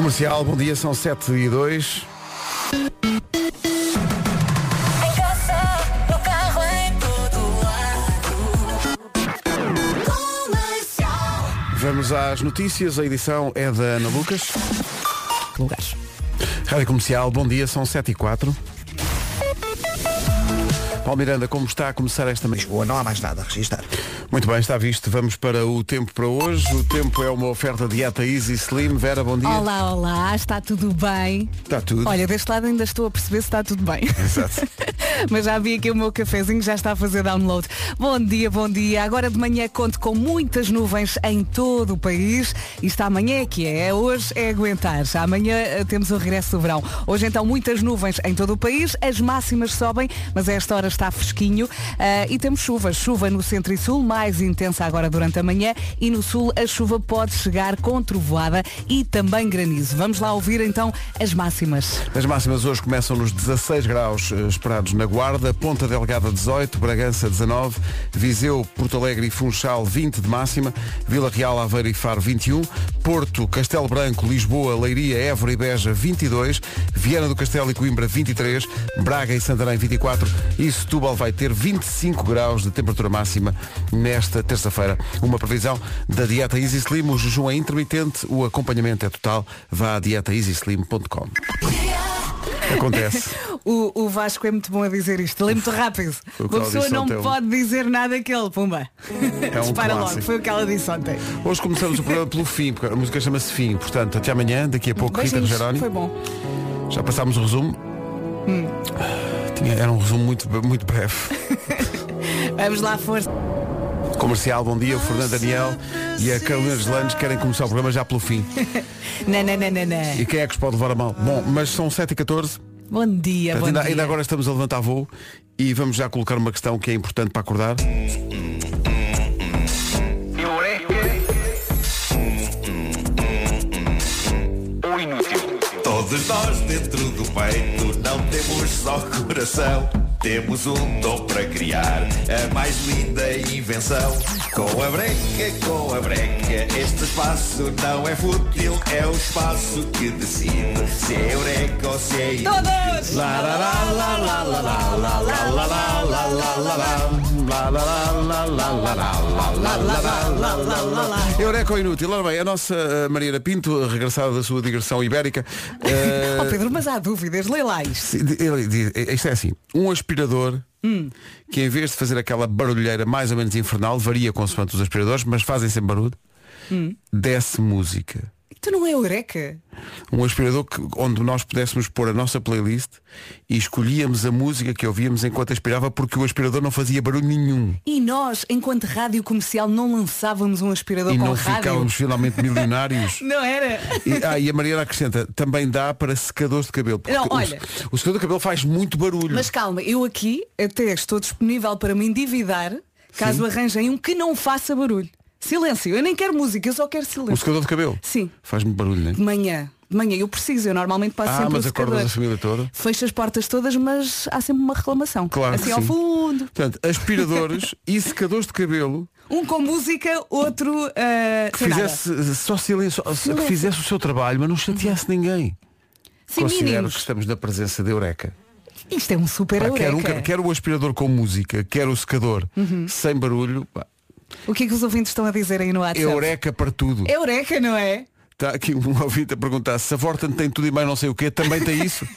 Comercial, bom dia, são 7 e 2. Em casa, no carro, em todo lado. Comercial. Vamos às notícias, a edição é da Ana Lucas. lugares. Rádio Comercial, bom dia, são 7 e 4. Paulo Miranda, como está a começar esta manhã? Lisboa, não há mais nada a registrar. Muito bem, está visto. Vamos para o tempo para hoje. O tempo é uma oferta dieta Easy Slim. Vera, bom dia. Olá, olá, está tudo bem? Está tudo. Olha, deste lado ainda estou a perceber se está tudo bem. Exato. Mas já vi aqui o meu cafezinho, já está a fazer download. Bom dia, bom dia. Agora de manhã conto com muitas nuvens em todo o país. Isto amanhã é que é. Hoje é aguentar. Amanhã eh, temos o regresso do verão. Hoje então muitas nuvens em todo o país. As máximas sobem, mas a esta hora está fresquinho. Ah, e temos chuva. Chuva no centro e sul, mais intensa agora durante a manhã. E no sul a chuva pode chegar com trovoada e também granizo. Vamos lá ouvir então as máximas. As máximas hoje começam nos 16 graus eh, esperados na Guarda, Ponta Delgada 18, Bragança 19, Viseu, Porto Alegre e Funchal 20 de máxima, Vila Real, Aveiro e Faro 21, Porto, Castelo Branco, Lisboa, Leiria, Évora e Beja 22, Viana do Castelo e Coimbra 23, Braga e Santarém 24 e Setúbal vai ter 25 graus de temperatura máxima nesta terça-feira. Uma previsão da dieta Easy Slim, o jejum é intermitente, o acompanhamento é total. Vá a dietaeasyslim.com. Acontece. O, o Vasco é muito bom a dizer isto. É muito rápido. Uma pessoa não ontem. pode dizer nada que ele, pumba. É um Dispara logo. clássico. Foi o que ela disse ontem. Hoje começamos o programa pelo fim, porque a música chama-se Fim. Portanto, até amanhã, daqui a pouco, Rita Beijinhos. Rogeroni. Foi bom. Já passámos o resumo. Tinha- era um resumo muito, muito breve. Vamos lá, força. Comercial, bom dia, o Fernando Daniel e a Carolina Deslandes querem começar o programa já pelo fim. Não, não, não, não, não. E quem é que os pode levar a mão? Bom, mas são 7h14, Bom dia, bom ainda, dia. ainda agora estamos a levantar voo e vamos já colocar uma questão que é importante para acordar. Todos nós dentro do peito não temos só coração. Temos um dom para criar a mais linda invenção. Com a breca, com a breca, este espaço não é fútil, é o espaço que decide se é eureka ou se é. Todos! Lá, lá, lá, lá, lá, lá, lá, lá, lá, lá, lá, lá, lá, lá, lá. Eureka Inútil. Ora bem, a nossa Mariana Pinto, regressada da sua digressão ibérica. Uh... oh, Pedro, mas há dúvidas, lê lá isto. Isto é assim, um aspirador Hum. que em vez de fazer aquela barulheira mais ou menos infernal, varia consoante os aspiradores, mas fazem sempre barulho, hum. desce música. Tu não é eureka? Um aspirador que, onde nós pudéssemos pôr a nossa playlist e escolhíamos a música que ouvíamos enquanto aspirava porque o aspirador não fazia barulho nenhum. E nós, enquanto rádio comercial, não lançávamos um aspirador E com não rádio? ficávamos finalmente milionários. Não era? E, ah, e a Mariana acrescenta, também dá para secadores de cabelo. porque Não, o- olha. O, secador de cabelo faz muito barulho. Mas calma, eu aqui até estou disponível para me endividar caso arranjem um que não faça barulho. Silêncio, eu nem quero música, eu só quero O silêncio. secador de cabelo? Sim. Faz muito barulho, não é? De manhã, de manhã eu preciso, eu normalmente passo Ah, sempre mas o acordas a família toda? Fecho as portas todas, mas há sempre uma reclamação. Claro assim que ao sim. fundo. Portanto, aspiradores e secadores de cabelo Um com música, outro ah, que sem nada. fizesse só silêncio, só- Silêncio. que fizesse o seu trabalho, mas não chateasse ninguém. Sim, Considero mínimos. que estamos na presença de Eureka. Isto é um super Pá, quer, um- eureka. quer- quer o aspirador com música, quer o secador Uhum. sem barulho. pá, O que é que os ouvintes estão a dizer aí no WhatsApp? Eureka para tudo. Eureka, não é? Está aqui um ouvinte a perguntar se a Vorten tem tudo e mais não sei o quê, também tem isso.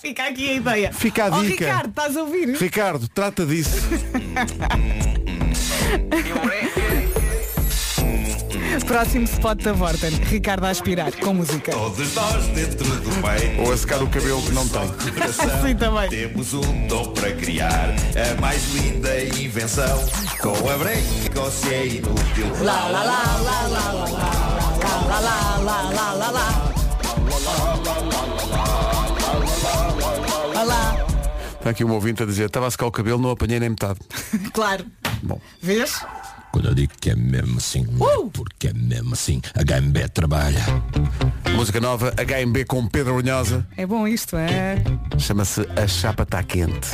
Fica aqui a ideia. Fica a oh, dica. Ricardo, estás a ouvir? Ricardo, trata disso. Próximo spot da Vorten. Ricardo a aspirar com música. Todos nós dentro do peito Ou a secar o cabelo que não tem. Assim também. Temos um dom para criar a mais linda invenção. Com a breca ou se é inútil. Lá, lá, lá, lá, lá, lá, lá, lá, lá, lá, lá, lá, lá. Lá, lá. Está aqui um ouvinte a dizer, estava a secar o cabelo, não apanhei nem metade. Claro. Bom, Vês? Quando eu digo que é mesmo assim, Uh! porque é mesmo assim, HMB trabalha. música nova, HMB com Pedro Brunhosa, É bom isto, é? chama-se A Chapa Está Quente.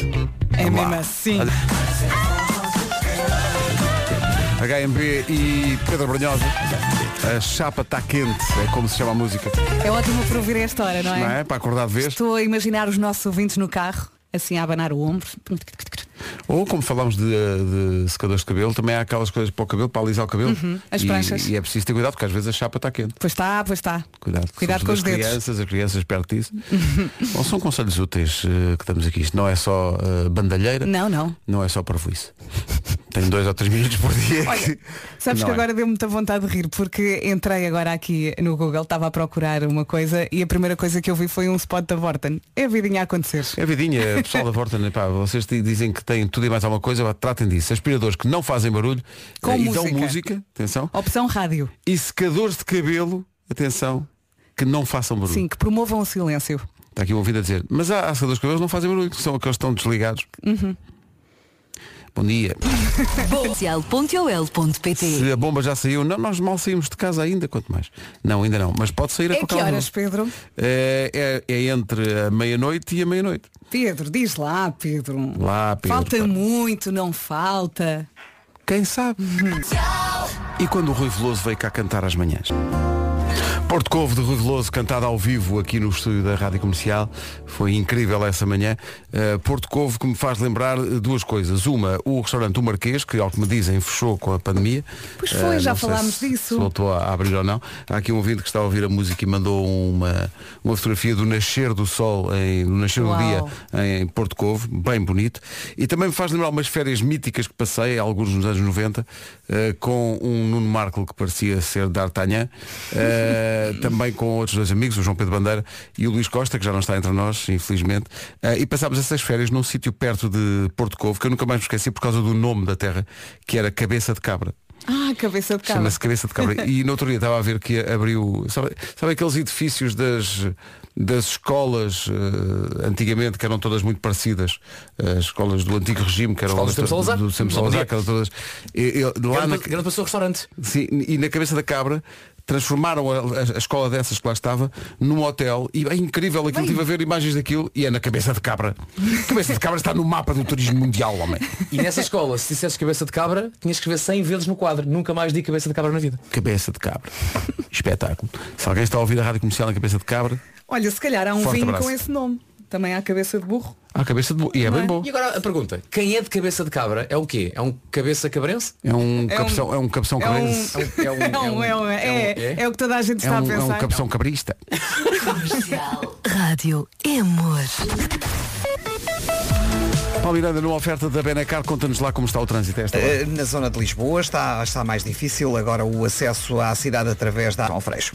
É Vamos mesmo lá. assim. HMB e Pedro Brunhosa. A chapa está quente, é como se chama a música. É ótimo para ouvir esta hora, não é? Não é? Para acordar de vez. Estou a imaginar os nossos ouvintes no carro, assim a abanar o ombro. Ou como falámos de, de secadores de cabelo, também há aquelas coisas para o cabelo, para alisar o cabelo. Uhum, as e, pranchas. e é preciso ter cuidado porque às vezes a chapa está quente. Pois está, pois está. Cuidado. Cuidado com os as dedos. crianças, as crianças perto disso. Bom, são conselhos úteis eh, que estamos aqui. Isto não é só eh, bandalheira. Não, não. Não é só parvoíce. Tenho dois ou três minutos por dia. Olha, sabes não que é. agora deu muita vontade de rir porque entrei agora aqui no Google, estava a procurar uma coisa e a primeira coisa que eu vi foi um spot da Vorten. É a vidinha a acontecer. É vidinha, pessoal da Vorten, pá, vocês di- dizem que têm tudo e mais alguma coisa, tratem disso. Aspiradores que não fazem barulho Com eh, e dão música. música, atenção. Opção rádio. E secadores de cabelo, atenção, que não façam barulho. Sim, que promovam o silêncio. Está aqui um ouvido a dizer, mas há, há secadores de cabelo que não fazem barulho, que são aqueles que estão desligados. Uhum. Bom dia. Se a bomba já saiu, não, nós mal saímos de casa ainda, quanto mais. Não, ainda não, mas pode sair a É qualquer que hora. horas, Pedro? É, é, é entre a meia-noite e a meia-noite. Pedro, diz lá, Pedro. Lá, Pedro. Falta pá. muito, não falta. Quem sabe? E quando o Rui Veloso veio cá cantar às manhãs? Porto Covo de Rui Veloso, cantado ao vivo aqui no estúdio da Rádio Comercial. Foi incrível essa manhã. Uh, Porto Covo que me faz lembrar uh, duas coisas. Uma, o restaurante O Marquês, que ao que me dizem fechou com a pandemia. Pois foi, Uh, já falámos se, disso. Se voltou a abrir ou não. Há aqui um ouvinte que está a ouvir a música e mandou uma, uma fotografia do nascer do sol, em, do nascer Uau. do dia em Porto Covo, bem bonito. E também me faz lembrar umas férias míticas que passei, alguns nos anos 90, eh, com um Nuno Marco que parecia ser D'Artagnan, eh, também com outros dois amigos, o João Pedro Bandeira e o Luís Costa, que já não está entre nós, infelizmente. Eh, e passámos essas férias num sítio perto de Porto Covo, que eu nunca mais me esqueci por causa do nome da terra, que era Cabeça de Cabra. Ah, cabeça de cabra. Chama-se Cabeça de Cabra. e no outro dia estava a ver que abriu. Sabe, sabe aqueles edifícios das, das escolas eh, antigamente que eram todas muito parecidas? As escolas do antigo regime, que eram Escolas do Tempo Salazar. do que eram todas. E- e- lá na, Grande, grande pessoa restaurante. sim, e na Cabeça da Cabra transformaram a, a- a escola dessas que lá estava num hotel e é incrível aquilo, estive a ver imagens daquilo e é na Cabeça de Cabra. Cabeça de Cabra está no mapa do turismo mundial, homem. E nessa escola, se dissesses cabeça de cabra, tinhas que escrever 100 vezes no quadro. Nunca mais di cabeça de cabra na vida. Cabeça de Cabra. Espetáculo. Se alguém está a ouvir a rádio comercial na Cabeça de Cabra, Olha, se calhar há um Forte vinho abraço. com esse nome. Também há cabeça de burro. há cabeça de bo... E é bem bom. E agora a pergunta, quem é de cabeça de cabra é o quê? É um cabeça cabrense? É um É um- cabeção, é um cabeção é um- cabrense. É um, É, um- é, um- é- é o que toda a gente É está um, a é um pensar. cabeção cabrista. Rádio é amor. Paulo Miranda, numa oferta da Benacar, conta-nos lá como está o trânsito a esta hora. Eh, Na zona de Lisboa está, está mais difícil agora o acesso à cidade através da João Freixo.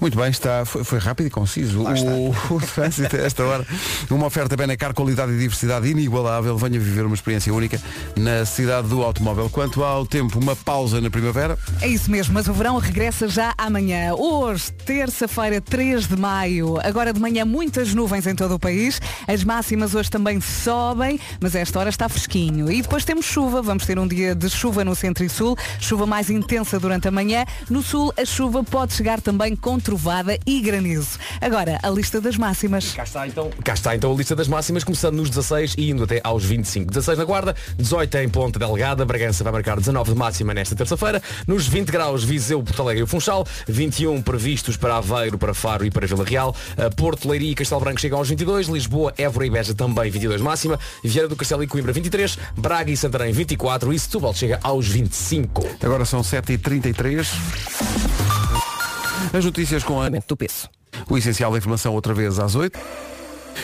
Muito bem, está, foi, foi rápido e conciso. O, o trânsito a esta hora. Uma oferta Benacar, qualidade e diversidade inigualável. Venha viver uma experiência única na cidade do automóvel. Quanto ao tempo, uma pausa na primavera. É isso mesmo, mas o verão regressa já amanhã. Hoje, terça-feira, 3 de maio. Agora de manhã, muitas nuvens em todo o país. As máximas hoje também sobem, mas a esta hora está fresquinho. E depois temos chuva. Vamos ter um dia de chuva no centro e sul. Chuva mais intensa durante a manhã. No sul, a chuva pode chegar também com trovada e granizo. Agora, a lista das máximas. Cá está então. Cá está então a lista das máximas, começando nos 16 e indo até aos 25. 16 na Guarda, 18 em Ponta Delgada, Bragança vai marcar 19 de máxima nesta terça-feira. Nos 20 graus, Viseu, Porto Alegre e o Funchal. 21 previstos para Aveiro, para Faro e para Vila Real. Uh, Porto, Leiria e Castelo Branco chegam aos 22. Lisboa, Évora e Beja também 22 máxima. Vieira do Castelo e Coimbra 23. Braga e Santarém 24. E Setúbal chega aos 25. Agora são 7h33. As notícias com a Do peso. O essencial da informação outra vez às 8.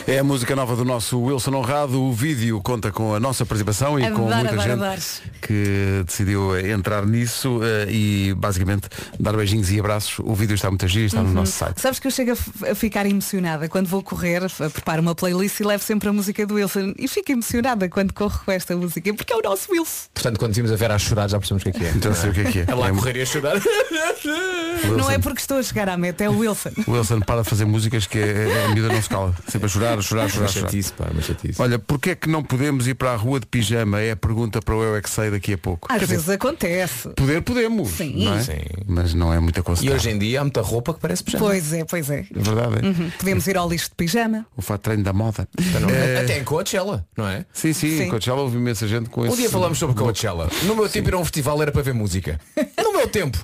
É a música nova do nosso Wilson Honrado. O vídeo conta com a nossa participação e com muita adoro, gente adoro. que decidiu entrar nisso eh, e basicamente dar beijinhos e abraços. O vídeo está muito giro, está Uhum. no nosso site. Sabes que eu chego a, ficar emocionada quando vou correr, preparo uma playlist e levo sempre a música do Wilson e fico emocionada quando corro com esta música, porque é o nosso Wilson. Portanto, quando vimos a Vera a chorar, já percebemos o que é que é. Então sei o que é que é. Ela a É correr e a chorar. Wilson. Não é porque estou a chegar à meta, é o Wilson. O Wilson para de fazer músicas que é, a miúda não se cala. Sempre a chorar, a chorar, a chorar. Uma chorar. chatice, pá, uma chatice. Olha, porquê é que não podemos ir para a rua de pijama? É a pergunta para o Eu é que sei daqui a pouco. Às Quer dizer, vezes acontece. poder podemos, Sim. não é? Sim. mas não é muito E aconselhável. hoje em dia há muita roupa que parece pijama. Pois é, pois é. É verdade, é? Uhum. Podemos ir ao lixo de pijama. O fato de treino da moda. Não, É, Até em Coachella, não é? Sim, sim, Sim. em Coachella houve imensa gente com Um esse... dia falamos sobre Coachella. No meu tempo ir a um festival era para ver música. No meu tempo.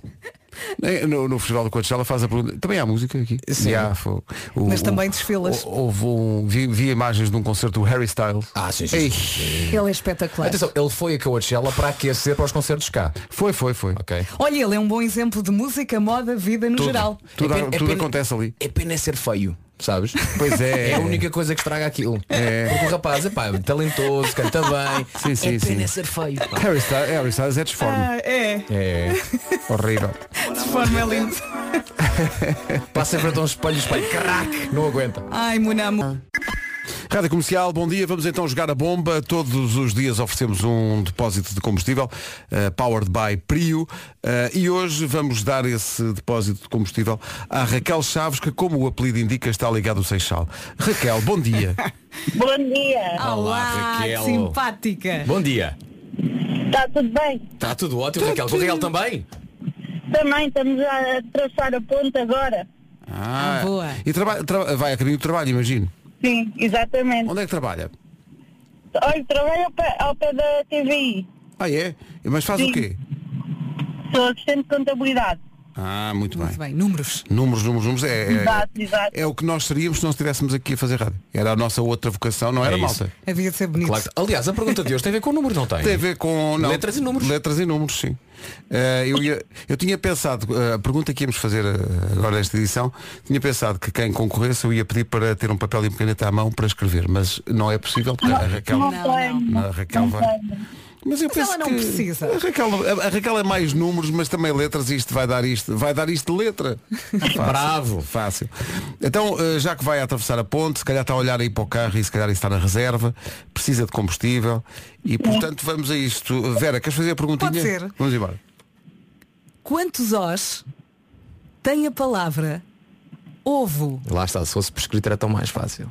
Eh, No, no Festival do Coachella faz a pergunta. Também há música aqui. Sim. Há, o- Mas o- também desfilas. Houve um, vi, vi imagens de um concerto do Harry Styles. Ah, sim, sim, sim. Ele é espetacular. Atenção, ele foi a Coachella para aquecer para os concertos cá. Foi, foi, foi. Ok. Olha, ele é um bom exemplo de música, moda, vida no Tudo, geral. tudo, É pena- é tudo pena- acontece ali. É pena é ser feio, sabes? Pois é. É a única coisa que estraga aquilo. Porque o rapaz é talentoso, canta bem. Sim, sim, é sim. é ser feio. pá. Harry Styles, Harry Styles é disforme. Ah, é, É. Horrível. de forma é lindo. Passa em frente a um espelho, espelho, crack, não aguenta. Ai, Monamo. Rádio Comercial, bom dia. Vamos então jogar a bomba. Todos os dias oferecemos um depósito de combustível, eh, powered by Prio. Eh, e hoje vamos dar esse depósito de combustível à Raquel Chaves, que, como o apelido indica, está ligado ao Seixal. Raquel, bom dia. Bom dia, Olá, Raquel. que simpática. Bom dia. está tudo bem? Está tudo ótimo, Raquel. Com o Raquel também? Também estamos a traçar a ponte agora. Ah, boa. E traba- tra- vai a caminho do trabalho, imagino. Sim, exatamente. Onde é que trabalha? Olha, trabalho ao pé, ao pé da TVI. Ah, é? Mas faz Sim. o quê? Sou assistente de contabilidade. Ah, muito bem. Muito bem, números. Números, números, números. É, é, Exato, exato. é o que nós seríamos se não estivéssemos aqui a fazer rádio. Era a nossa outra vocação, não era, É malta? Havia de ser bonito. Claro Aliás, a pergunta de hoje tem a ver com números, não tem? Tem a ver com não, Letras e números. Letras e números, sim. Eh, eu, ia- eu tinha pensado, eh, a pergunta que íamos fazer eh, agora nesta edição, tinha pensado que quem concorresse eu ia pedir para ter um papel e uma caneta à mão para escrever, mas não é possível porque a Raquel, Não, Não, a Raquel não vai. Mas eu Mas penso ela não que precisa. A Raquel, a- a Raquel é mais números, mas também letras e isto vai dar isto, vai dar isto de letra. Fácil, Bravo. Fácil. Então, eh, já que vai atravessar a ponte, se calhar está a olhar aí para o carro e se calhar está na reserva, precisa de combustível e portanto vamos a isto. Vera, queres fazer a perguntinha? Pode ser. Vamos embora. Quantos Os tem a palavra ovo? Lá está, se fosse por escrito era tão mais fácil.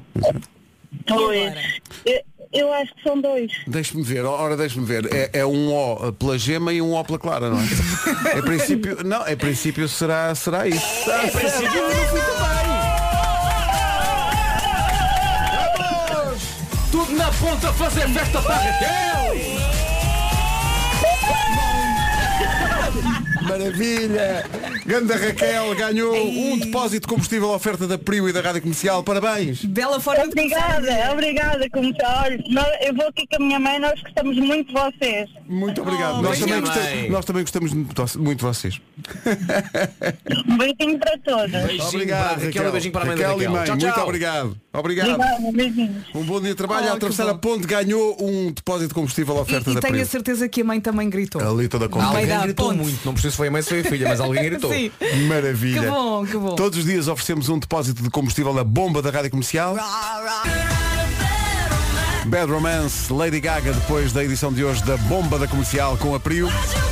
Pois. Eu, acho que são dois. Deixe-me ver, ora deixe-me ver. É, é um O pela gema e um O pela clara, não é? Em princípio, não, em princípio será, será isso. Em princípio Tudo na ponta a fazer festa para a Raquel! Maravilha! Ganda Raquel ganhou um depósito de combustível à oferta da Prio e da Rádio Comercial. Parabéns! Bela forma de começar. Obrigada, obrigada, como está. Olha, eu vou aqui com a minha mãe, nós gostamos muito de vocês. Muito obrigado. Oh, nós, também gostamos, nós também gostamos muito muito de vocês. Um beijinho para todos. Beijinho para a Raquel, e beijinho para a mãe da Raquel e Raquel. mãe, Tchau, muito tchau. obrigado. Obrigado. Obrigada, beijinhos. Um bom dia de trabalho. Oh, a atravessar a ponte ganhou um depósito de combustível à oferta E, e da tenho Prio. a certeza que a mãe também gritou. Ali toda a conta. Gritou ponte. muito, não preciso foi a mãe, se foi a filha, mas alguém gritou. Sim. Maravilha. Que bom, que bom. Todos os dias oferecemos um depósito de combustível na bomba da Rádio Comercial. Bad Romance, Lady Gaga, depois da edição de hoje da bomba da comercial com a Prio,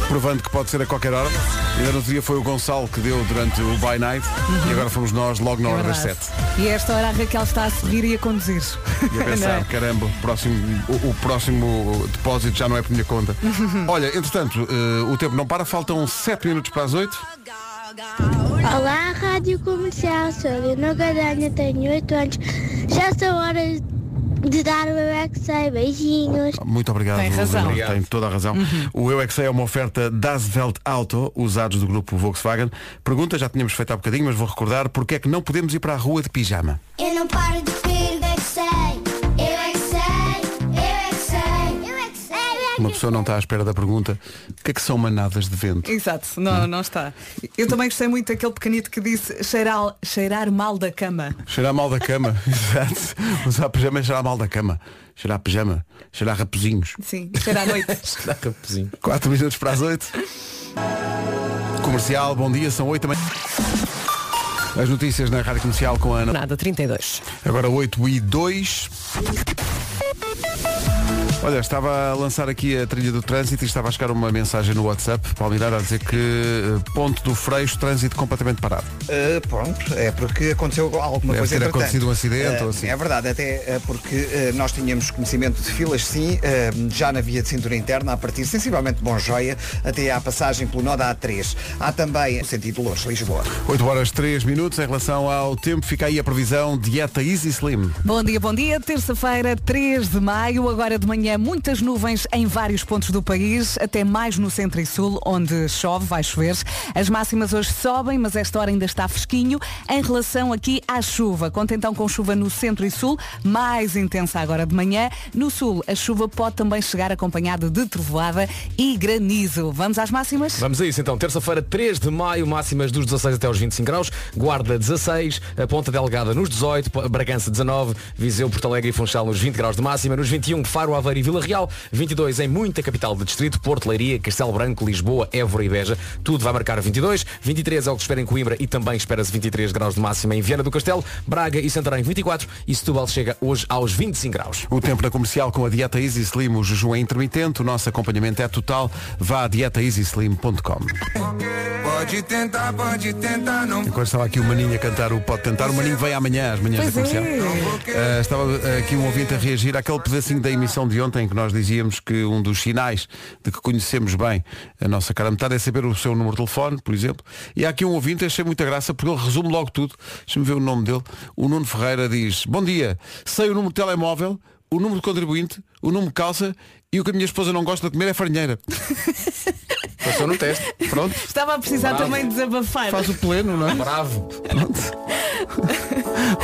provando que pode ser a qualquer hora. Ainda no outro dia foi o Gonçalo que deu durante o By Night e agora fomos nós logo na É hora das verdade. sete. E a esta hora a Raquel está a seguir e a conduzir. E a pensar, é? caramba, o próximo, o, o próximo depósito já não é por minha conta. Olha, entretanto, eh, o tempo não para, faltam 7 minutos para as 8. Olá, Rádio Comercial, sou a Leonor Gadanha, tenho 8 anos. Já são horas de dar o Eu é que sei. Beijinhos. Muito obrigado. Tem razão. Leonor, Obrigado. Tem toda a razão. O Eu é que sei é uma oferta das Welt Auto, usados do grupo Volkswagen. Pergunta, já tínhamos feito há bocadinho, mas vou recordar, porque é que não podemos ir para a rua de pijama? Eu não paro de Uma pessoa não está à espera da pergunta, o que é que são manadas de vento? Exato, não, não está. Eu também gostei muito daquele pequenito que disse cheirar, cheirar mal da cama. Cheirar mal da cama. Exato. Usar pijama é cheirar mal da cama. Cheirar pijama. Cheirar raposinhos. Sim, cheirar à noite. Dá raposinho. 4 minutos para as 8. Comercial, bom dia, são 8 também. As notícias na Rádio Comercial com a Ana. Nada, 32. Agora 8 e 2. Olha, estava a lançar aqui a trilha do trânsito e estava a chegar uma mensagem no WhatsApp para a dizer que eh, ponto do Freixo, trânsito completamente parado. Uh, pronto, é porque aconteceu alguma Deve coisa ter entretanto. acontecido um acidente Uh, ou assim. É verdade, até porque uh, nós tínhamos conhecimento de filas, sim, uh, já na via de cintura interna, a partir sensivelmente de Bom Joia até à passagem pelo nó da A3. Há também o sentido de Lourdes, Lisboa. 8 horas 3 minutos em relação ao tempo, fica aí a previsão dieta Easy Slim. Bom dia, bom dia. Terça-feira, 3 de maio. Agora de manhã manhã muitas nuvens em vários pontos do país, até mais no centro e sul, onde chove, vai chover. As máximas hoje sobem, mas esta hora ainda está fresquinho. Em relação aqui à chuva, conta então com chuva no centro e sul, mais intensa agora de manhã. No sul, a chuva pode também chegar acompanhada de trovoada e granizo. Vamos às máximas? Vamos a isso então, terça-feira, 3 de maio, máximas dos 16 até aos 25 graus, Guarda 16, a Ponta Delgada nos 18, P- Bragança 19, Viseu, Porto Alegre e Funchal nos 20 graus de máxima, nos 21 Faro, Aveiro e Vila Real, 22 em muita capital do distrito, Porto, Leiria, Castelo Branco, Lisboa, Évora e Beja, tudo vai marcar 22, 23 é o que se espera em Coimbra e também espera-se 23 graus de máxima em Viana do Castelo, Braga e Santarém 24 e Setúbal chega hoje aos 25 graus. O tempo na comercial com a dieta Easy Slim, o jejum é intermitente, o nosso acompanhamento é total. Vá a dietaeasyslim.com. Pode tentar, pode tentar, não Enquanto estava aqui o Maninho a cantar o Pode Tentar, o Maninho veio amanhã às manhãs Pois da é. comercial. Ah, estava ah, aqui um ouvinte a reagir àquele pedacinho da emissão de ontem que nós dizíamos que um dos sinais de que conhecemos bem a nossa cara metade é saber o seu número de telefone, por exemplo. E há aqui um ouvinte, achei muita graça, porque ele resume logo tudo. Deixa-me ver o nome dele. O Nuno Ferreira diz, bom dia, sei o número de telemóvel, o número de contribuinte, o número de calça e o que a minha esposa não gosta de comer é farinheira. Passou no teste. Pronto. Estava a precisar Bravo. também desabafar. Faz o pleno, não é? Bravo.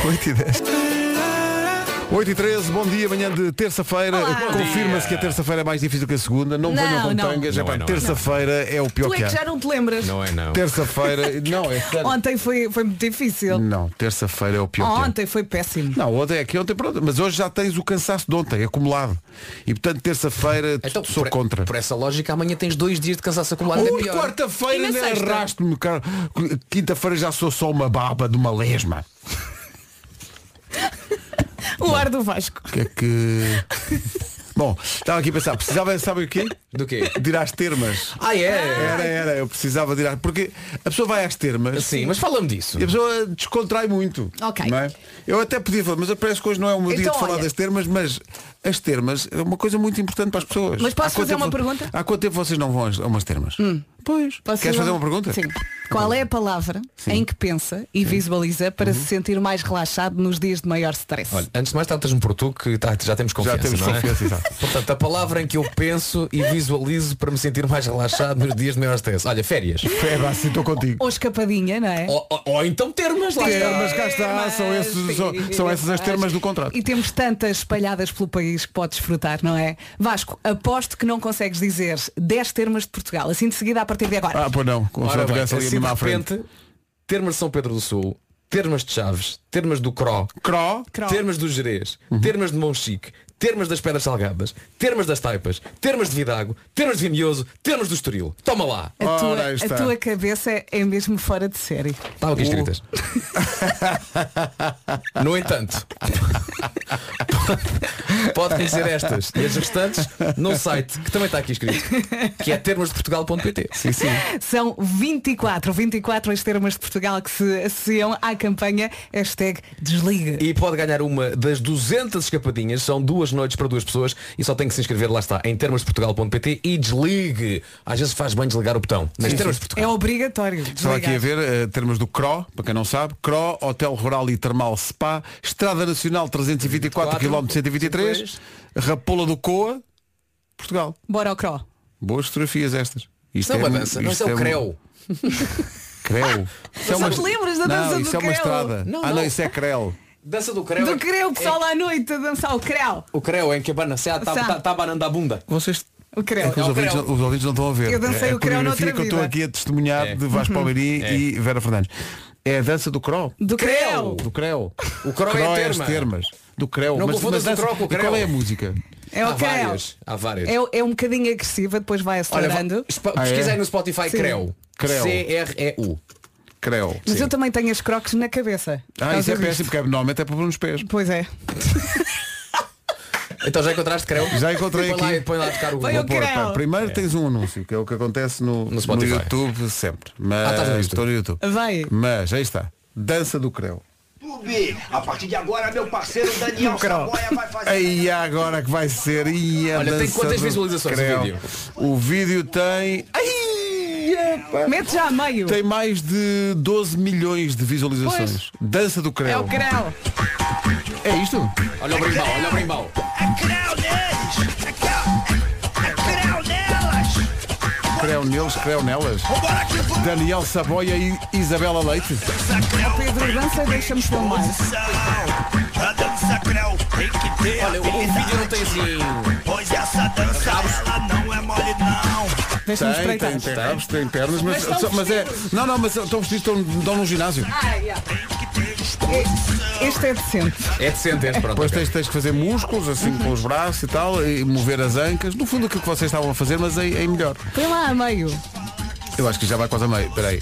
8 e 10. 8 e 13, bom dia, manhã de terça-feira. Confirma-se que a terça-feira é mais difícil que a segunda. Não, Não, ponham com não. tangas. Não Epá, é, não é. terça-feira é o pior Tu é que que já não te lembras. Não é não. Terça-feira. Não, é sério. Ontem foi, foi muito difícil. Não, terça-feira é o pior. Ontem foi péssimo. Não, ontem é que ontem, pronto, mas hoje já tens o cansaço de ontem, acumulado. E portanto, terça-feira Então, sou por, contra. Por essa lógica, amanhã tens dois dias de cansaço acumulado. ainda Ui, pior. quarta-feira ainda arrasto-me, cara. Quinta-feira já sou só uma baba de uma lesma. O ar do Vasco. O que é que. Bom, estava aqui a pensar, precisava, sabe o quê? Do quê? De ir às termas. Ah, é? Era, era, eu precisava de ir às. Porque a pessoa vai às termas Sim, mas fala-me disso. e a pessoa descontrai muito. Ok. não é? Eu até podia falar, mas parece que hoje não é o meu dia Então, de falar olha. das termas, mas as termas é uma coisa muito importante para as pessoas. Mas posso Há quanto fazer uma tempo- pergunta? Hum. Há quanto tempo vocês não vão às- a umas termas? Pois. Posso Queres fazer uma pergunta? Sim. Qual é a palavra em que pensa e visualiza para Uhum. se sentir mais relaxado nos dias de maior stress? Olha, antes de mais tratas-me por tu que tá- já temos confiança. temos não é? confiança, exato. Portanto, a palavra em que eu penso e visualizo para me sentir mais relaxado nos dias de maior stress. Olha, férias. Vá, assim estou contigo. Ou escapadinha, não é? Ou, ou- ou então termas lá. Termas, cá está, são, esses, são, são essas as termas do contrato. E temos tantas espalhadas pelo país que podes desfrutar, não é? Vasco, aposto que não consegues dizer 10 termas de Portugal, assim de seguida a partir de agora. Ah, pois não, com Ora a bem, assim de à frente. repente, termas de São Pedro do Sul, termas de Chaves, termas do Cro, Cro, Cro. termas do Jerez, Uhum. termas de Monchique, termas das Pedras Salgadas, termas das Taipas, termas de Vidago, termas de Vimioso, termas do Estoril. Toma lá. A tua, a tua cabeça é mesmo fora de série. Estavam aqui escritas. No entanto, pode conhecer estas e as restantes num site que também está aqui escrito, que é termosdeportugal.pt. Sim, sim. São 24, 24 as termas de Portugal que se associam à campanha hashtag Desliga. E pode ganhar uma das 200 escapadinhas, são duas noites para duas pessoas e só tem que se inscrever, lá está, em termosdeportugal.pt e desligue. Às vezes faz bem desligar o botão. Nas termas Portugal. É obrigatório. Estava aqui a ver, eh, termos do CRO, para quem não sabe, CRO, Hotel Rural e Termal Spa, Estrada Nacional 324 km 123, Rapola do Coa, Portugal. Bora ao Cro. Boas fotografias estas. Isso é uma dança, não, isso é o um- creu. Creu. Isso é Só te lembras da dança não, do isso é uma creu? estrada. Não, ah, não, não. isso é creu. Dança do creu. Do é- Creu, o pessoal à noite a dançar o Creu. O creu é em que abana se está tá, tá abanando a bunda. Vocês O Creu. É que os, É o ouvintes, creu. não- os ouvintes não estão a ver. Eu dancei é a o creu noutra coreografia que eu estou vida. aqui a testemunhar É. de Vasco Palmeirim É. e Vera Fernandes. É a dança do Cró. Do Creu. Do Creu. O creu é Cró terma. as termas. Do Creu. Não mas, mas o cró com o e qual creu. é a música? É há o Creu. várias. Há várias. É, é um bocadinho agressiva, depois vai Olha, acelerando. espa- Ah, é? pesquisa aí no Spotify Sim. creu. Creu. C-R-E-U. Creu. Mas eu também tenho as croques na cabeça. Ah, isso é péssimo, porque normalmente é para pôr nos pés. Pois é. Então já encontraste creu? Já encontrei põe aqui. Lá, põe lá a tocar o Põe Vou pôr, creu. pá, Primeiro tens um anúncio, que é o que acontece no, no, Spotify. YouTube sempre. Mas Ah, estás no YouTube. estou no YouTube. Vai. Mas aí está. Dança do Creu. YouTube. A partir de agora, meu parceiro Daniel Saboia vai fazer. Aí agora que vai ser. E a Olha, tem quantas visualizações o vídeo? O vídeo tem. Ai. Mete já a meio. Tem mais de 12 milhões de visualizações. Dança do Creu. É o Creu. É isto? Olha o brimbal, olha o brimbal. É creu neles, creu nelas. Daniel Saboia e Isabela Leite. Pedro, dança e deixa-me filmar. Olha, o, vídeo não tem assim. Pois essa dança ela não é mole não. Deixa-me Tem, tem, tem tem pernas, mas, Mas estão mas é. Não, não, mas estão vestidos, estão, estão num ginásio. Ah, yeah. Este é decente. É decente este, pronto. Depois ok. tens, tens que fazer músculos, assim com os braços e tal, e mover as ancas. No fundo aquilo que vocês estavam a fazer, mas é, é melhor. Põe lá a meio. Eu acho que já vai quase a meio. Espera aí.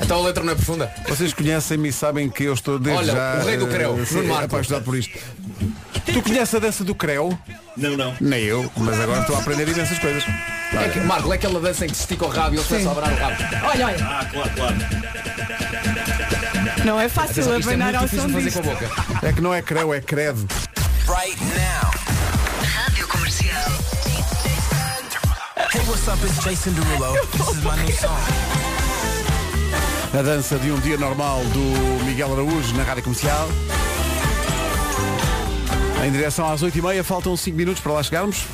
Então a letra não é profunda. Vocês conhecem-me e sabem que eu estou desde Olha, já o rei do creu, eh, Nuno Marco. apaixonado por isto. Tu conheces a dança do creu? Não, não. Nem eu, mas agora estou a aprender imensas coisas. É que, Marco, é aquela dança em que se estica o rabo e ele começa a dobrar o rabo. Olha, olha. Ah, claro, claro. Não é fácil Atenção, isto é muito ao difícil som de fazer disto. com a boca. É que não é creu, é credo. Right now. Rádio Comercial. Hey, what's up? It's Jason Derulo. This is my new song. A dança de um dia normal do Miguel Araújo na Rádio Comercial. Em direção às 8h30, faltam 5 minutos para lá chegarmos.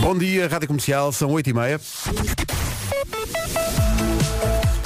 Bom dia, Rádio Comercial, são 8h30.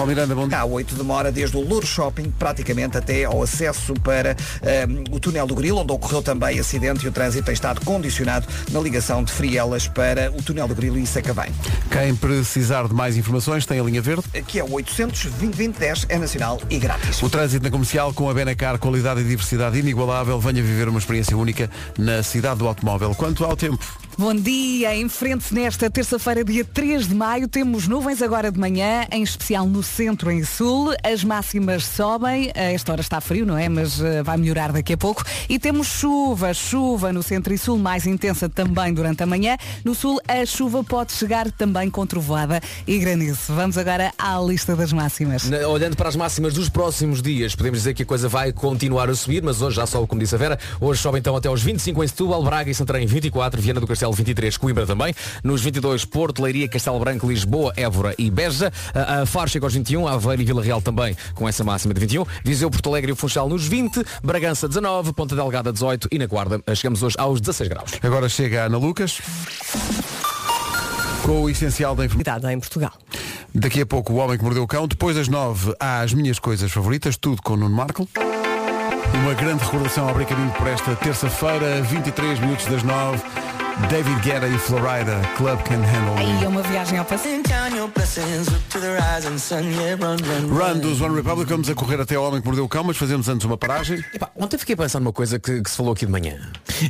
Paulo Miranda, bom dia. Há 8 demora desde o Louro Shopping, praticamente até ao acesso para ehm, o túnel do Grilo, onde ocorreu também acidente e o trânsito tem estado condicionado na ligação de Frielas para o túnel do Grilo e Sacavém. Quem precisar de mais informações tem a linha verde. Que é o 800 2010 é nacional e grátis. O trânsito na comercial com a Benacar, qualidade e diversidade inigualável. Venha viver uma experiência única na cidade do automóvel. Quanto ao tempo, Bom dia, em frente nesta terça-feira, dia 3 de maio, temos nuvens agora de manhã, em especial no centro e sul. As máximas sobem, a esta hora está frio, não é? Mas eh, vai melhorar daqui a pouco. E temos chuva, chuva no centro e sul, mais intensa também durante a manhã. No sul, a chuva pode chegar também com trovoada e granizo. Vamos agora à lista das máximas. Olhando para as máximas dos próximos dias, podemos dizer que a coisa vai continuar a subir, mas hoje já sobe, como disse a Vera. Hoje sobe então até aos 25 em Setúbal, Braga e Santarém 24, Viana do Castelo 23, Coimbra também. Nos 22, Porto, Leiria, Castelo Branco, Lisboa, Évora e Beja. A, a Faro chega aos 21, Aveiro e Vila Real também com essa máxima de 21. Viseu, Porto Alegre e o Funchal nos 20, Bragança 19, Ponta Delgada 18 e na Guarda chegamos hoje aos 16 graus. agora chega a Ana Lucas. Com o essencial da informação. em Portugal. Daqui a pouco o Homem que Mordeu o Cão. Depois das nove há as minhas coisas favoritas, tudo com o Nuno Marco. Uma grande recordação ao Brincadinho por esta terça-feira, 23 minutos das nove. David Guetta e Florida, Club Can Handle Aí Me. é uma viagem ao passado. Run dos One Republic, vamos a correr até ao Homem que Mordeu o Cão, mas fazemos antes uma paragem. Epá, ontem fiquei a pensar numa coisa que, que se falou aqui de manhã.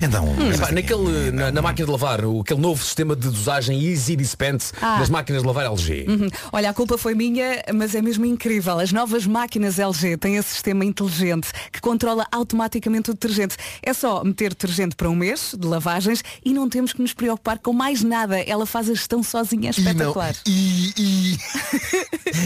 Então, Epá, naquele, na, na máquina de lavar, o, aquele novo sistema de dosagem Easy Dispense Ah. das máquinas de lavar LG. Uhum. Olha, a culpa foi minha, mas é mesmo incrível. As novas máquinas LG têm esse sistema inteligente que controla automaticamente o detergente. É só meter detergente para um mês de lavagens e não temos que nos preocupar com mais nada. Ela faz a gestão sozinha, é espetacular. E, e-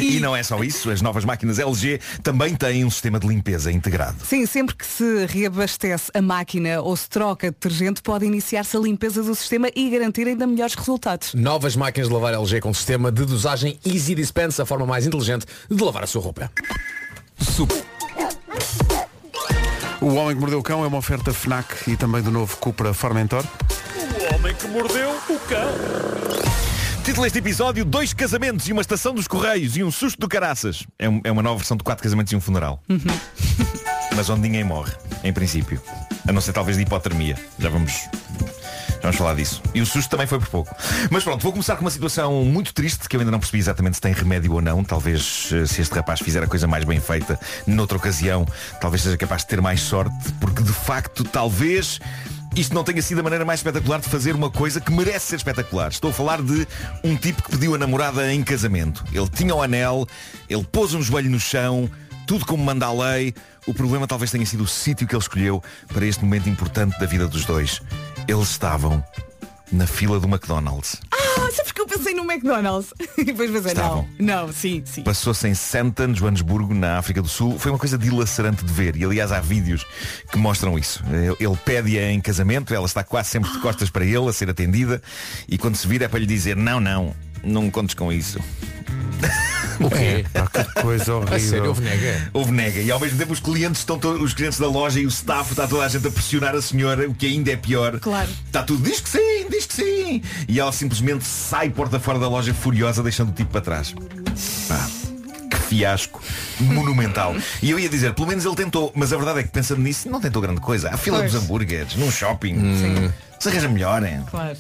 e não é só isso, as novas máquinas LG também têm um sistema de limpeza integrado. Sim, sempre que se reabastece a máquina ou se troca detergente, pode iniciar-se a limpeza do sistema e garantir ainda melhores resultados. Novas máquinas de lavar LG com sistema de dosagem Easy Dispense, a forma mais inteligente de lavar a sua roupa. O Homem que Mordeu o Cão é uma oferta FNAC e também do novo Cupra Formentor. Que mordeu o cão. Título deste episódio, dois casamentos e uma estação dos Correios e um susto do caraças. É, um- é uma nova versão de quatro casamentos e um funeral. Mas onde ninguém morre, em princípio. A não ser talvez de hipotermia. Já vamos. Já vamos falar disso. E o susto também foi por pouco. Mas pronto, vou começar com uma situação muito triste que eu ainda não percebi exatamente se tem remédio ou não. Talvez eh, se este rapaz fizer a coisa mais bem feita noutra ocasião, talvez seja capaz de ter mais sorte, porque de facto talvez isto não tenha sido a maneira mais espetacular de fazer uma coisa que merece ser espetacular. Estou a falar de um tipo que pediu a namorada em casamento. Ele tinha o anel, ele pôs um joelho no chão, tudo como manda a lei. O problema talvez tenha sido o sítio que ele escolheu para este momento importante da vida dos dois. Eles estavam na fila do McDonald's. Ah, Sabes que eu pensei no McDonald's e depois pensei, Estavam. não, não, sim, sim. Passou-se em Sandton, Joanesburgo, na África do Sul. Foi uma coisa dilacerante de ver. E aliás há vídeos que mostram isso. Ele- Ele pede-a em casamento, ela está quase sempre de costas para ele, a ser atendida. E quando se vira é para lhe dizer, não, não, não me contes com isso. O quê? Pá, que coisa horrível. A sério, houve nega? Houve nega. E ao mesmo tempo os clientes estão todos, os clientes da loja e o staff está toda a gente a pressionar a senhora, o que ainda é pior. Claro. Está tudo, diz que sim, diz que sim. E ela simplesmente sai porta fora da loja furiosa, deixando o tipo para trás. Que fiasco monumental. E eu ia dizer, pelo menos ele tentou, mas a verdade é que pensando nisso, não tentou grande coisa. A fila Pois. dos hambúrgueres, num shopping. Se arranja melhor, hein? Claro.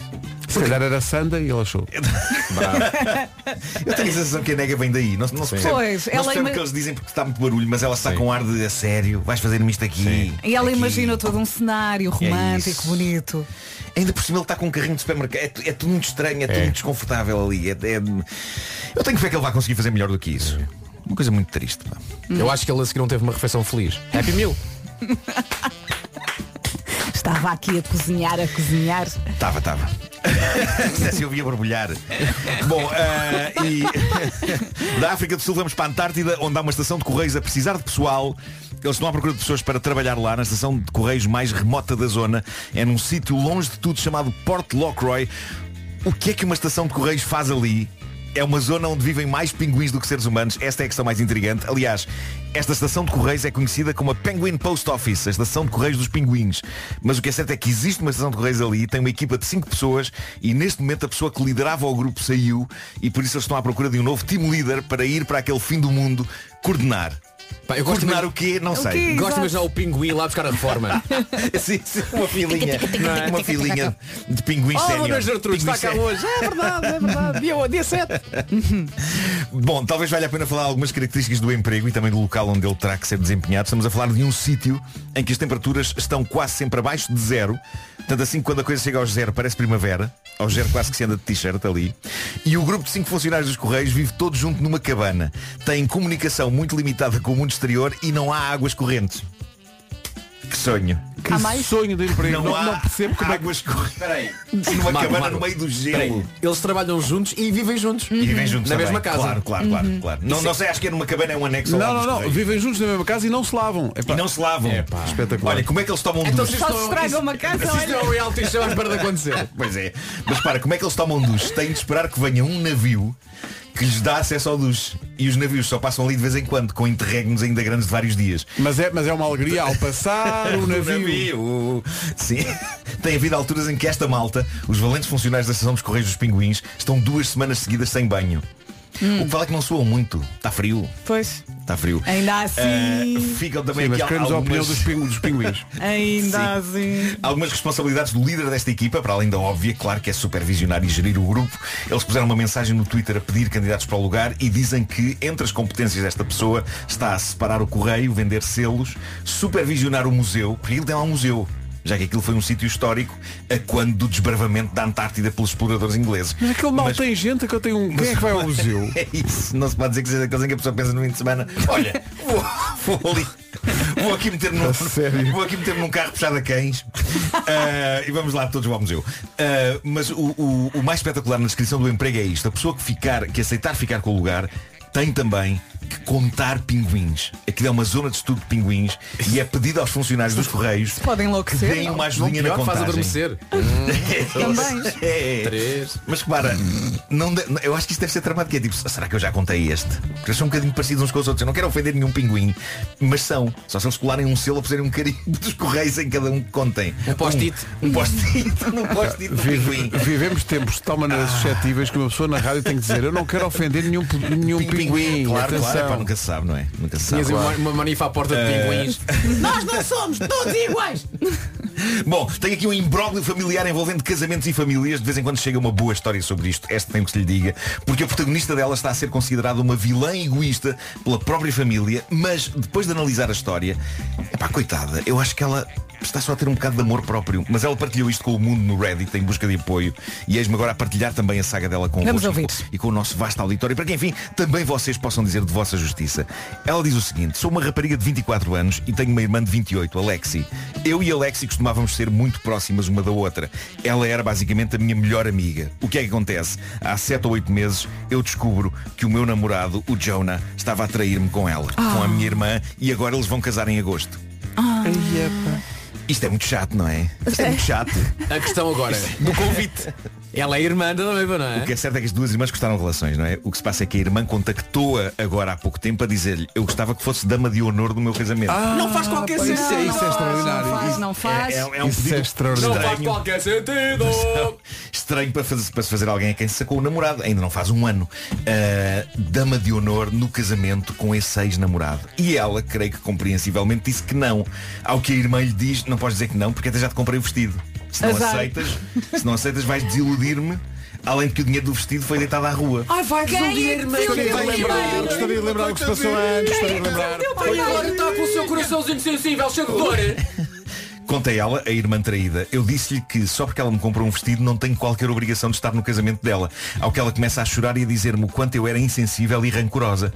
Se calhar era Sanda e ele achou. Eu tenho a sensação que a nega vem daí. Não, não se percebe, Pois, não ela se percebe ima- o que eles dizem porque está muito barulho, mas ela está Sim. com ar de a sério, vais fazer-me isto aqui. E ela aqui." imaginou todo um cenário romântico, isso. bonito. Ainda por cima ele está com um carrinho de supermercado. É, tu- é tudo muito estranho, é, tudo É. muito desconfortável ali. É, é- Eu tenho fé que ele vai conseguir fazer melhor do que isso. Uma coisa muito triste. pá. Eu acho que ele a seguir não teve uma refeição feliz. Happy Meal. Estava aqui a cozinhar, a cozinhar. Estava, estava. Se eu via borbulhar. Bom, ah, e da África do Sul vamos para a Antártida, onde há uma estação de correios a precisar de pessoal. Eles estão à procura de pessoas para trabalhar lá na estação de correios mais remota da zona. É num sítio longe de tudo chamado Port Lockroy. O que é que uma estação de correios faz ali? É uma zona onde vivem mais pinguins do que seres humanos. Esta é a questão mais intrigante. Aliás, esta estação de correios é conhecida como a Penguin Post Office, a estação de correios dos pinguins. Mas o que é certo é que existe uma estação de correios ali, tem uma equipa de cinco pessoas e neste momento a pessoa que liderava o grupo saiu e por isso eles estão à procura de um novo team leader para ir para aquele fim do mundo coordenar. Pá, eu gosto coordenar de- o quê? Não O sei. quê? Gosto Exato. de imaginar o pinguim lá buscar a reforma. Sim, sim, uma filinha. uma filinha de pinguins Oh, sénior. Gertrude, está cá hoje. É verdade, é verdade. Dia, dia 7. Bom, talvez valha a pena falar algumas características do emprego e também do local onde ele terá que ser desempenhado. Estamos a falar de um sítio em que as temperaturas estão quase sempre abaixo de zero. Tanto assim que quando a coisa chega aos zero parece primavera. Ao zero quase que se anda de t-shirt ali. E o grupo de cinco funcionários dos Correios vive todos junto numa cabana. Tem comunicação muito limitada com o mundo exterior e não há águas correntes. Que sonho. Que Há mais? sonho de emprego. Não, há não percebo como é que correntes. Peraí. Numa Marco, cabana Marco, no meio do gelo. Eles trabalham juntos e vivem juntos. E vivem juntos Na também. mesma casa. Claro, claro, claro, claro. Não, não sei, acho que é numa cabana, é um anexo ao Não, lado não, não. Correios. Vivem juntos na mesma casa e não se lavam. Epá, E não se lavam. Espetacular. Olha, como é que eles tomam Então, duche? se Só se estraga isso- uma casa, se isto é olha. um reality show espera de acontecer. Pois é. Mas para, como é que eles tomam duche? Têm de esperar que venha um navio que lhes dá acesso ao duche. E os navios só passam ali de vez em quando, com interregnos ainda grandes de vários dias. Mas é, mas é uma alegria ao passar o navio. Sim. Tem havido alturas em que esta malta, os valentes funcionários da estação dos Correios dos Pinguins, estão duas semanas seguidas sem banho. O que vale é que não soam muito. Está frio. Pois, Está frio. ainda assim. Ah, ficam também Sim, mas queremos a opinião algumas... dos pingu- dos pinguins. ainda assim. Algumas responsabilidades do líder desta equipa, para além da óbvia, claro que é supervisionar e gerir o grupo. Eles puseram uma mensagem no Twitter a pedir candidatos para o lugar e dizem que entre as competências desta pessoa está a separar o correio, vender selos, supervisionar o museu, porque ele tem lá um museu. Já que aquilo foi um sítio histórico a quando do desbravamento da Antártida pelos exploradores ingleses. Mas aquele mal Mas- tem gente que eu tenho um. Quem é que vai ao museu? É isso, não se pode dizer que seja daqueles em que a pessoa pensa no fim de semana Olha, vou, vou ali Vou aqui meter num, sério? vou aqui meter num carro puxado a cães Ah, E vamos lá todos ao museu Ah, Mas o, o- o mais espetacular na descrição do emprego é isto A pessoa que, ficar, que aceitar ficar com o lugar tem também que contar pinguins. Aquilo é uma zona de estudo de pinguins e é pedido aos funcionários dos Correios Podem que enlouquecer. deem uma ajudinha Não, na pior, faz contagem. adormecer. Também. É. Três. Mas repara, não de- eu acho que isto deve ser tramado que é tipo, será que eu já contei este? Porque eles são um bocadinho parecidos uns com os outros. Eu não quero ofender nenhum pinguim, mas são. Só se eles colarem um selo a puserem um carimbo dos correios em cada um que contem. Um post-it. Um, um post-it. Um post-it do pinguim. Vive- vivemos tempos de tal maneira suscetíveis que uma pessoa na rádio tem que dizer eu não quero ofender nenhum, nenhum pinguim. Claro, Atenção. Claro, é pá, nunca se sabe, não é? Nunca se sabe. uma, uma manifa à porta de Eh, pinguins. Nós não somos todos iguais. Bom, tem aqui um imbróglio familiar envolvendo casamentos e famílias. De vez em quando chega uma boa história sobre isto. Esta tem que se lhe diga. Porque a protagonista dela está a ser considerada uma vilã egoísta pela própria família. Mas depois de analisar a história, epá, coitada, eu acho que ela está só a ter um bocado de amor próprio. Mas ela partilhou isto com o mundo no Reddit em busca de apoio. E eis-me agora a partilhar também a saga dela com Vamos ouvir. e com o nosso vasto auditório, para que enfim também vocês possam dizer de vossa justiça. Ela diz o seguinte, sou uma rapariga de 24 anos e tenho uma irmã de 28, Alexi. Eu e Alexi costumávamos ser muito próximas uma da outra. Ela era basicamente a minha melhor amiga. O que é que acontece? Há 7 ou 8 meses eu descubro que o meu namorado, o Jonah, estava a trair-me com ela, com a minha irmã, e agora eles vão casar em agosto. Isto é muito chato, não é? Isto é muito chato. A questão agora, do convite. Ela é irmã da noiva, não é? O que é certo é que as duas irmãs gostaram de relações, não é? O que se passa é que a irmã contactou-a agora há pouco tempo a dizer-lhe eu gostava que fosse dama de honor do meu casamento. não faz qualquer pois sentido. é, isso é extraordinário. Não faz, não faz. É, é- é um Isso é extraordinário. Não faz estranho. qualquer sentido. Estranho para, fazer, para se fazer alguém a quem se sacou o namorado. Ainda não faz um ano. Ah, dama de honor no casamento com esse ex-namorado. E ela, creio que compreensivelmente, disse que não. Ao que a irmã lhe diz, não podes dizer que não, porque até já te comprei o vestido. Se não Azar. aceitas, se não aceitas, vais desiludir-me. Além de que o dinheiro do vestido foi deitado à rua. Ai, vai desiludir, irmã. Gostaria de lembrar, gostaria de lembrar o que se passou antes, gostaria de lembrar. Agora está com o seu coraçãozinho sensível, cheio de dor. Contei ela, a irmã traída, eu disse-lhe que só porque ela me comprou um vestido não tenho qualquer obrigação de estar no casamento dela. Ao que ela começa a chorar e a dizer-me o quanto eu era insensível e rancorosa.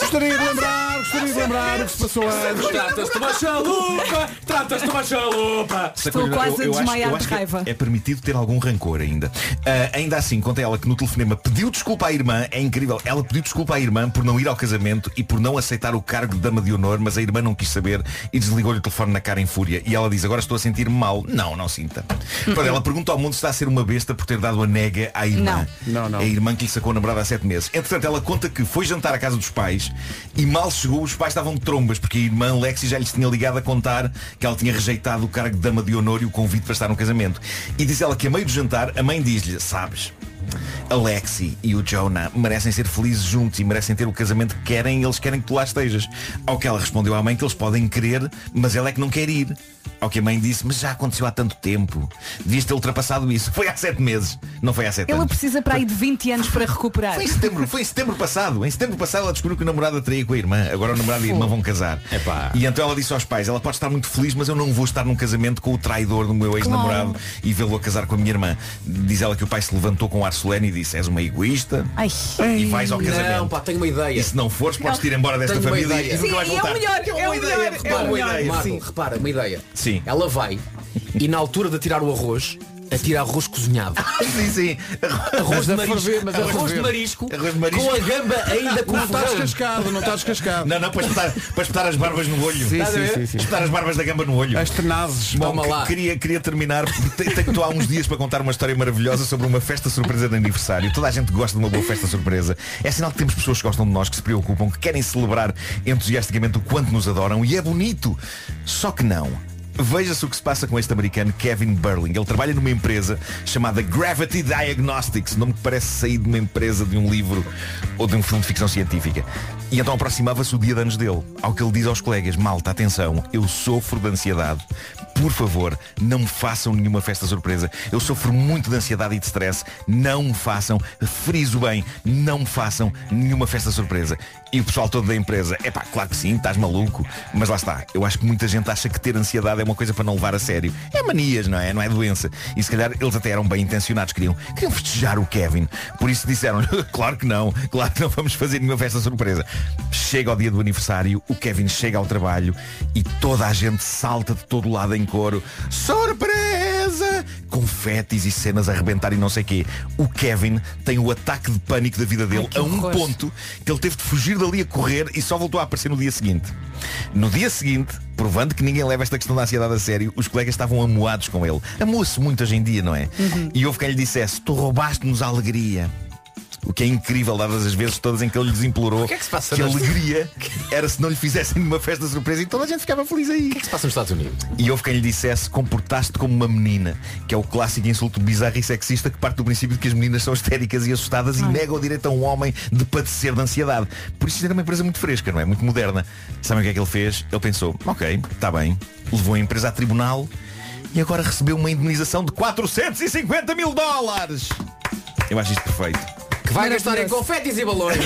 Gostaria de lembrar, gostaria de lembrar o que se passou antes. Tratas-te de uma chalupa, tratas-te de uma chalupa. Estou quase a desmaiar eu de acho que raiva. É permitido ter algum rancor ainda. Ah, ainda assim, contei ela que no telefonema pediu desculpa à irmã, é incrível, ela pediu desculpa à irmã por não ir ao casamento e por não aceitar o cargo de dama de honor, mas a irmã não quis saber e desligou-lhe o telefone na cara em fúria. E ela diz, agora estou a sentir-me mal. Não, não sinta. Pronto, ela pergunta ao mundo se está a ser uma besta por ter dado a nega à irmã. Não. Não, não. A irmã que lhe sacou a namorada há sete meses. Entretanto, ela conta que foi jantar à casa dos pais e mal chegou, os pais estavam de trombas, porque a irmã Lexi já lhes tinha ligado a contar que ela tinha rejeitado o cargo de dama de honor e o convite para estar no casamento. E diz ela que a meio do jantar, a mãe diz-lhe, sabes, a Lexi e o Jonah merecem ser felizes juntos e merecem ter o casamento que querem e eles querem que tu lá estejas. Ao que ela respondeu à mãe que eles podem querer, mas ela é que não quer ir. Ao que a mãe disse, mas já aconteceu há tanto tempo. Devias ter ultrapassado isso. Foi há sete meses. Não foi há sete Ela anos. precisa para aí de 20 anos para recuperar. Foi em setembro, foi em setembro passado. Em setembro passado ela descobriu que o namorado a traía com a irmã. Agora o namorado e a irmã vão casar. Epá. E então ela disse aos pais, ela pode estar muito feliz, mas eu não vou estar num casamento com o traidor do meu ex-namorado e vê-lo a casar com a minha irmã. Diz ela que o pai se levantou com um ar solene e disse, és uma egoísta Ai. e vais ao casamento. Não, pá, tenho uma ideia. E se não fores, podes ir embora desta Tenho uma família ideia. e nunca Sim, vais é o voltar. melhor, é o melhor, repara, é o uma melhor. ideia. Marco, repara, uma ideia. Sim. Ela vai e na altura de tirar o arroz, atira arroz cozinhado. Sim, sim. Arroz de marisco, ferver, mas a arroz de marisco, Arroz de marisco. com a gamba ainda com Não está descascado, não está descascado. Não, não, para espetar, para espetar as barbas no olho. Sim, sim, sim, sim. Espetar as barbas da gamba no olho. As tenazes. Bom, Toma que- lá. queria, queria terminar, tenho estou há uns dias para contar uma história maravilhosa sobre uma festa surpresa de aniversário. Toda a gente gosta de uma boa festa surpresa. É sinal que temos pessoas que gostam de nós, que se preocupam, que querem celebrar entusiasticamente o quanto nos adoram e é bonito. Só que não. Veja-se o que se passa com este americano Kevin Burling. Ele trabalha numa empresa chamada Gravity Diagnostics, nome que parece sair de uma empresa de um livro ou de um filme de ficção científica. E então aproximava-se o dia de anos dele. Ao que ele diz aos colegas, malta, atenção, eu sofro de ansiedade. Por favor, não me façam nenhuma festa surpresa. Eu sofro muito de ansiedade e de stress. Não me façam, friso bem, não me façam nenhuma festa surpresa. E o pessoal todo da empresa, é pá, claro que sim, estás maluco. Mas lá está, eu acho que muita gente acha que ter ansiedade é uma coisa para não levar a sério. É manias, não é? Não é doença. E se calhar eles até eram bem intencionados, queriam, queriam festejar o Kevin. Por isso disseram, claro que não, claro que não vamos fazer nenhuma festa surpresa. Chega ao dia do aniversário, o Kevin chega ao trabalho e toda a gente salta de todo lado em coro. Surpresa! Confetes e cenas a arrebentar e não sei quê. O Kevin tem o ataque de pânico da vida dele que a um horror. ponto que ele teve de fugir dali a correr e só voltou a aparecer no dia seguinte. No dia seguinte, provando que ninguém leva esta questão da ansiedade a sério, os colegas estavam amoados com ele. Amoa-se muito hoje em dia, não é? E houve quem lhe dissesse, tu roubaste-nos a alegria. O que é incrível, dadas as vezes todas em que ele lhes implorou que é que se passa a nas- alegria era se não lhe fizessem nenhuma festa surpresa e toda a gente ficava feliz aí. O que é que se passa nos Estados Unidos? E houve quem lhe dissesse comportaste como uma menina, que é o clássico insulto bizarro e sexista que parte do princípio de que as meninas são histéricas e assustadas e nega o direito a um homem de padecer de ansiedade. Por isso isto era uma empresa muito fresca, não é? Muito moderna. Sabem o que é que ele fez? Ele pensou, ok, está bem. Levou a empresa a tribunal e agora recebeu uma indenização de 450 mil dólares. Eu acho isto perfeito. Que vai gastar em confetes e balões.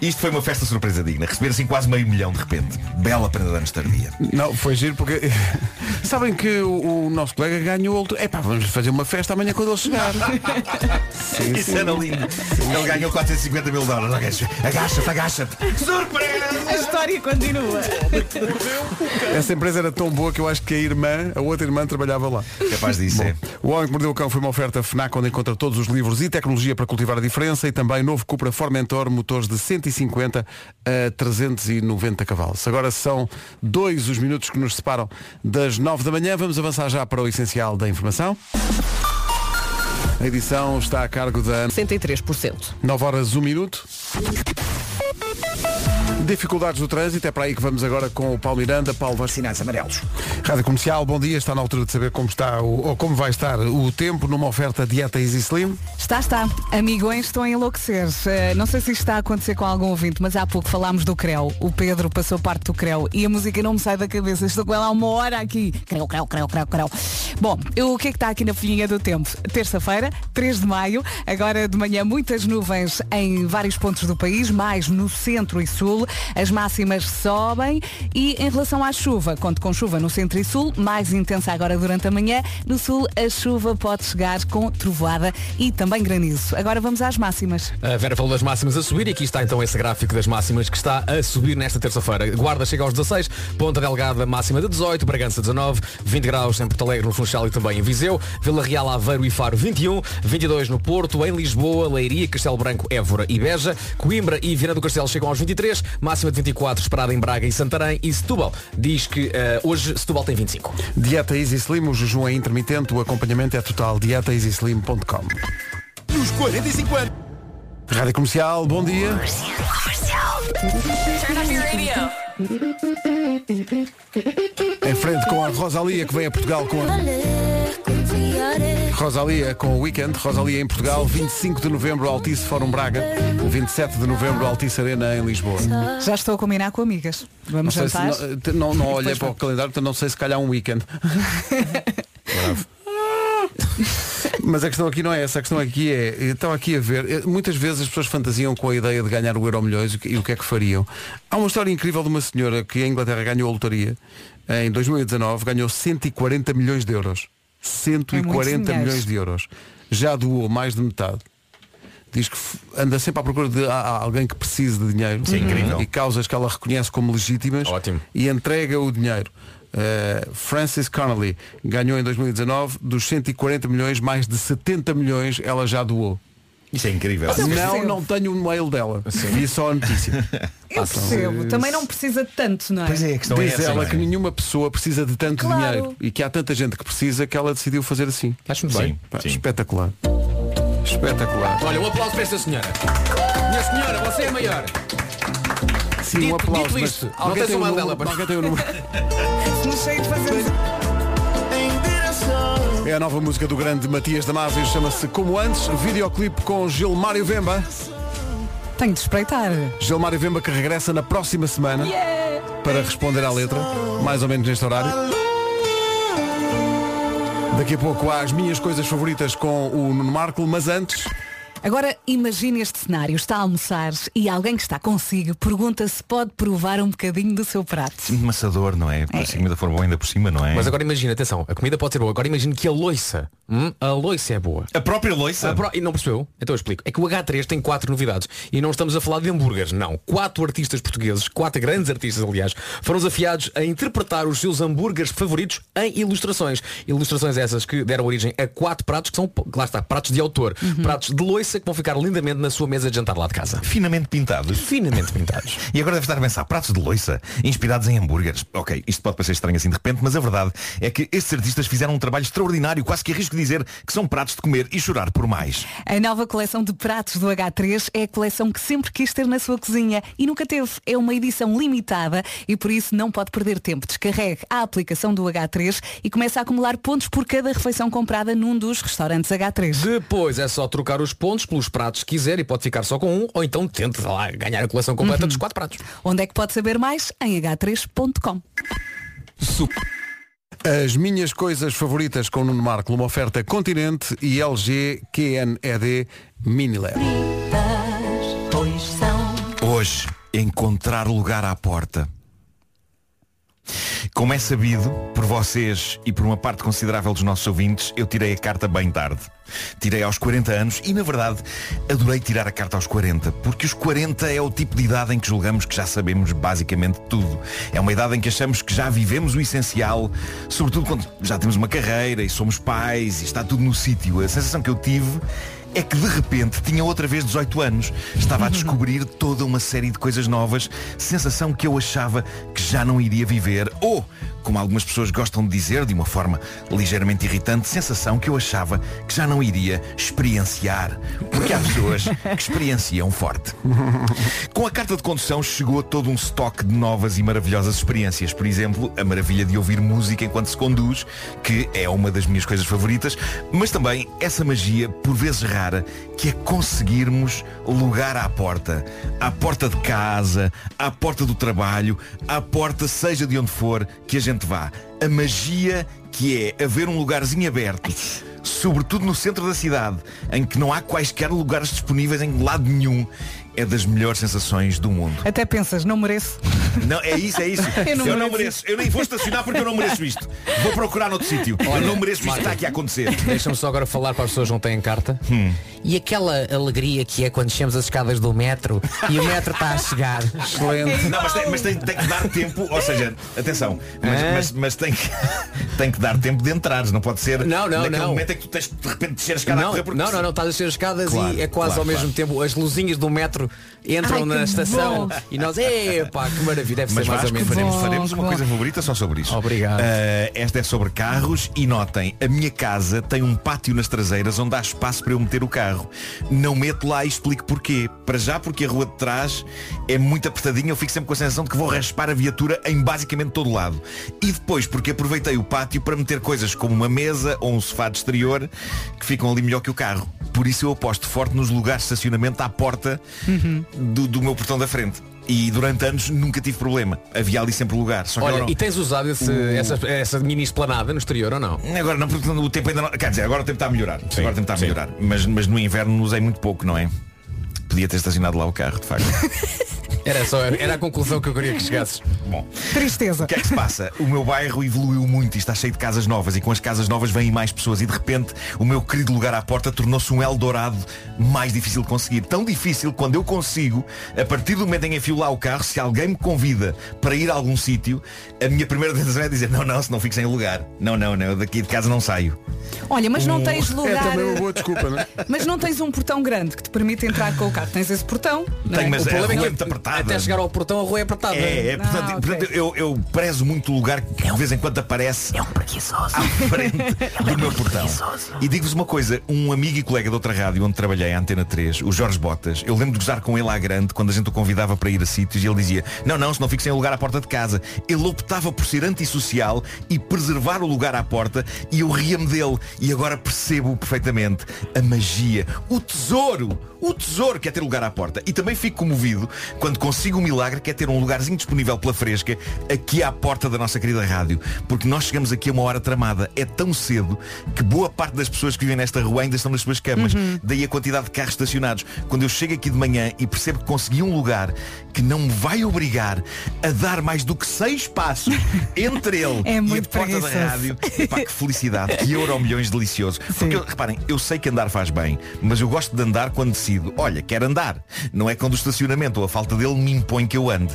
Isto foi uma festa surpresa digna. Receber assim quase meio milhão de repente. Bela prenda de anos tardia. Não, foi giro porque sabem que o, o nosso colega ganhou outro. Epá, vamos fazer uma festa amanhã quando ele chegar. Sim, Isso sim. era lindo. Ele ganhou 450 mil dólares. Ok, Agacha-te, agacha-te. Surpresa! A história continua. Essa empresa era tão boa que eu acho que a irmã, a outra irmã, trabalhava lá. Capaz disso, é. O Homem que Mordeu o Cão foi uma oferta FNAC onde encontra todos os livros e tecnologia para cultivar a diferença e também novo Cupra Formentor, motores de 150 a 390 cavalos. Agora são dois os minutos que nos separam das 9 da manhã. Vamos avançar já para o essencial da informação. A edição está a cargo da 63%. 9 horas 1 minuto. Dificuldades do trânsito, é para aí que vamos agora com o Paulo Miranda. Paulo. Sinais amarelos. Rádio Comercial, bom dia. Está na altura de saber como está o, ou como vai estar o tempo numa oferta dieta Easy Slim. Está, está. Amigões estão a enlouquecer. Eh, não sei se isto está a acontecer com algum ouvinte, mas há pouco falámos do Creu. O Pedro passou parte do Creu e a música não me sai da cabeça. Estou com ela há uma hora aqui. Creu, creu, creu, creu, creu. Bom, eu- o que é que está aqui na folhinha do tempo? Terça-feira, 3 de maio. Agora de manhã muitas nuvens em vários pontos do país, mais no centro e sul. As máximas sobem e em relação à chuva, conto com chuva no centro e sul, mais intensa agora durante a manhã. No sul a chuva pode chegar com trovoada e também granizo. Agora vamos às máximas. A Vera falou das máximas a subir e aqui está então esse gráfico das máximas que está a subir nesta terça-feira. Guarda chega aos 16, Ponta Delgada máxima de 18, Bragança 19, 20 graus em Porto Alegre, no Funchal e também em Viseu, Vila Real, Aveiro e Faro 21, 22 no Porto, em Lisboa, Leiria, Castelo Branco, Évora e Beja, Coimbra e Viana do Castelo chegam aos 23, máxima de 24 esperada em Braga e Santarém e Setúbal diz que eh, hoje Setúbal tem 25. Dieta Easy Slim, o jejum é intermitente, o acompanhamento é total. dietaeasyslim.com Nos 45 anos. Rádio Comercial, bom dia. Turn on your radio. Em frente com a Rosalia que vem a Portugal com a Rosalia com o Weekend. Rosalia em Portugal, 25 de novembro, Altice Fórum Braga. 27 de novembro, Altice Arena em Lisboa. Já estou a combinar com amigas. Não, Vamos sei se, jantar. não, não, não olhei para o calendário, portanto não sei se calhar um weekend. Mas a questão aqui não é essa, a questão aqui é, estava aqui a ver, eh, muitas vezes as pessoas fantasiam com a ideia de ganhar o Euro Milhões e o que- é que fariam. Há uma história incrível de uma senhora que em Inglaterra ganhou a lotaria, em 2019 ganhou 140 milhões de euros. 140 dinheiro. milhões de euros. Já doou mais de metade. Diz que anda sempre à procura de alguém que precise de dinheiro é incrível. e causas que ela reconhece como legítimas Ótimo. e entrega o dinheiro. Uh, Francis Connolly ganhou em 2019 dos 140 milhões, mais de 70 milhões ela já doou. Isso é incrível. eu Não, percebo. não tenho o mail dela. Vi só a notícia. Eu percebo. Também não precisa de tanto, não é? Pois é, a questão é Diz essa. ela é? que nenhuma pessoa precisa de tanto Claro. dinheiro e que há tanta gente que precisa que ela decidiu fazer assim. Acho-me Sim, bem. Pá, sim. Espetacular. Espetacular. Olha, um aplauso para esta senhora. Minha senhora, você é maior. Sim, Dito- um aplauso. dito mas isto, alguém não tens tem o número- alguém tem o número. Não sei de fazer. É a nova música do grande Matias Damasio, chama-se Como Antes, videoclipe com Gilmário Vemba. Tenho de espreitar. Gilmário Vemba que regressa na próxima semana para responder à letra, mais ou menos neste horário. Daqui a pouco há as minhas coisas favoritas com o Nuno Marco, mas antes, Agora imagine este cenário. Está a almoçar e alguém que está consigo pergunta se pode provar um bocadinho do seu prato. Muito maçador, não é? Se a comida for boa ainda por cima, não é? Mas agora imagina, atenção, a comida pode ser boa. Agora imagina que a loiça, hum, a loiça é boa. A própria loiça? A pro- E não percebeu? Então eu explico. É que o H3 tem quatro novidades. E não estamos a falar de hambúrgueres, não. Quatro artistas portugueses, quatro grandes artistas, aliás, foram desafiados a interpretar os seus hambúrgueres favoritos em ilustrações. Ilustrações essas que deram origem a quatro pratos que são, lá está, pratos de autor. Pratos de loiça que vão ficar lindamente na sua mesa de jantar lá de casa. Finamente pintados. Finamente pintados. E agora deve estar a pensar, pratos de loiça, inspirados em hambúrgueres. Ok, isto pode parecer estranho assim de repente, mas a verdade é que estes artistas fizeram um trabalho extraordinário, quase que arrisco dizer que são pratos de comer e chorar por mais. A nova coleção de pratos do H3 é a coleção que sempre quis ter na sua cozinha e nunca teve. É uma edição limitada e por isso não pode perder tempo. Descarregue a aplicação do H3 e comece a acumular pontos por cada refeição comprada num dos restaurantes H3. Depois é só trocar os pontos pelos pratos que quiser e pode ficar só com um, ou então tente lá ganhar a coleção completa dos quatro pratos. Onde é que pode saber mais? Em h3.com. As minhas coisas favoritas com Nuno Marco, uma oferta Continente e LG QNED Minilab. Pois são. Hoje, encontrar lugar à porta. Como é sabido, por vocês e por uma parte considerável dos nossos ouvintes, eu tirei a carta bem tarde. Tirei aos 40 anos e, na verdade, adorei tirar a carta aos 40, porque os 40 é o tipo de idade em que julgamos que já sabemos basicamente tudo. É uma idade em que achamos que já vivemos o essencial, sobretudo quando já temos uma carreira e somos pais e está tudo no sítio. A sensação que eu tive é que de repente tinha outra vez 18 anos. Estava a descobrir toda uma série de coisas novas, sensação que eu achava que já não iria viver. Ou, como algumas pessoas gostam de dizer, de uma forma ligeiramente irritante, sensação que eu achava que já não iria experienciar. Porque há pessoas que experienciam forte. Com a carta de condução chegou todo um estoque de novas e maravilhosas experiências. Por exemplo, a maravilha de ouvir música enquanto se conduz, que é uma das minhas coisas favoritas, mas também essa magia, por vezes rara, que é conseguirmos lugar à porta. À porta de casa, à porta do trabalho, à porta seja de onde for que a gente vá. A magia que é haver um lugarzinho aberto sobretudo no centro da cidade, em que não há quaisquer lugares disponíveis em lado nenhum, é das melhores sensações do mundo. Até pensas, não mereço. Não, é isso, é isso. Eu não eu não mereço. mereço. Eu nem vou estacionar porque eu não mereço isto. Vou procurar noutro sítio. eu não mereço isto que está aqui a acontecer. Deixa-me só agora falar para as pessoas que não têm carta. E aquela alegria que é quando chegamos as escadas do metro e o metro está a chegar. Excelente. Não, mas, tem, mas tem- tem que dar tempo, ou seja, atenção, mas, Hã? mas- mas tem, que, tem que dar tempo de entrares, não pode ser Não, não, naquele não. momento em que tu tens de repente descer a escada a Não, correr porque não, não, não, estás a descer as escadas Claro, e é quase claro, ao mesmo claro. tempo as luzinhas do metro entram Ai, na estação bom. e nós, epá, que maravilha, deve Mas ser mais Vasco, ou menos. faremos, Bom, faremos uma bom. coisa favorita só sobre isso. Obrigado. Ah, esta é sobre carros e notem, a minha casa tem um pátio nas traseiras onde há espaço para eu meter o carro. Não meto lá e explico porquê. Para já porque a rua de trás é muito apertadinha, eu fico sempre com a sensação de que vou raspar a viatura em basicamente todo lado. E depois porque aproveitei o pátio para meter coisas como uma mesa ou um sofá de exterior que ficam ali melhor que o carro. Por isso eu aposto forte nos lugares de estacionamento à porta do, do meu portão da frente. E durante anos nunca tive problema. Havia ali sempre lugar. Só que Olha, agora- e tens usado esse- essa, essa mini esplanada no exterior ou não? Agora não, porque o tempo ainda não. Quer dizer, agora o tempo está a melhorar. Sim, agora o tempo está a melhorar. Mas, mas no inverno usei muito pouco, não é? Podia ter estacionado lá o carro, de facto. Era só era a conclusão que eu queria que chegasses. Bom, Tristeza. o que é que se passa? O meu bairro evoluiu muito e está cheio de casas novas e com as casas novas vêm mais pessoas e de repente o meu querido lugar à porta tornou-se um Eldorado mais difícil de conseguir. Tão difícil quando eu consigo, a partir do momento em que enfio lá o carro, se alguém me convida para ir a algum sítio, a minha primeira tentação é dizer não, não, se não fico sem lugar. Não, não, não, daqui de casa não saio. Olha, mas não tens É lugar. também uma boa desculpa, não é? Mas não tens um portão grande que te permite entrar com o carro. Tens esse portão. não é? Tenho, mas O problema é é muito que apertada. até chegar ao portão a rua é apertada. É, é, portanto, Ah, portanto, eu, eu prezo muito o lugar que de vez em quando aparece É um preguiçoso. à frente do meu portão. E digo-vos uma coisa, um amigo e colega de outra rádio onde trabalhei, a Antena 3, o Jorge Botas, eu lembro de gozar com ele à grande quando a gente o convidava para ir a sítios e ele dizia, não, não, se não fico sem lugar à porta de casa. Ele optava por ser antissocial e preservar o lugar à porta e eu ria-me dele. E agora percebo perfeitamente a magia, o tesouro, o tesouro que é ter lugar à porta. E também fico comovido quando consigo o milagre que é ter um lugarzinho disponível pela fresca aqui à porta da nossa querida rádio. Porque nós chegamos aqui a uma hora tramada. É tão cedo que boa parte das pessoas que vivem nesta rua ainda estão nas suas camas. Daí a quantidade de carros estacionados. Quando eu chego aqui de manhã e percebo que consegui um lugar que não me vai obrigar a dar mais do que seis passos entre ele É e a porta da rádio. Epá, que felicidade, que euro milhões delicioso. Porque, eu- reparem, eu sei que andar faz bem, mas eu gosto de andar quando decido, olha, quero andar. Não é quando o estacionamento ou a falta dele me impõe que eu ande.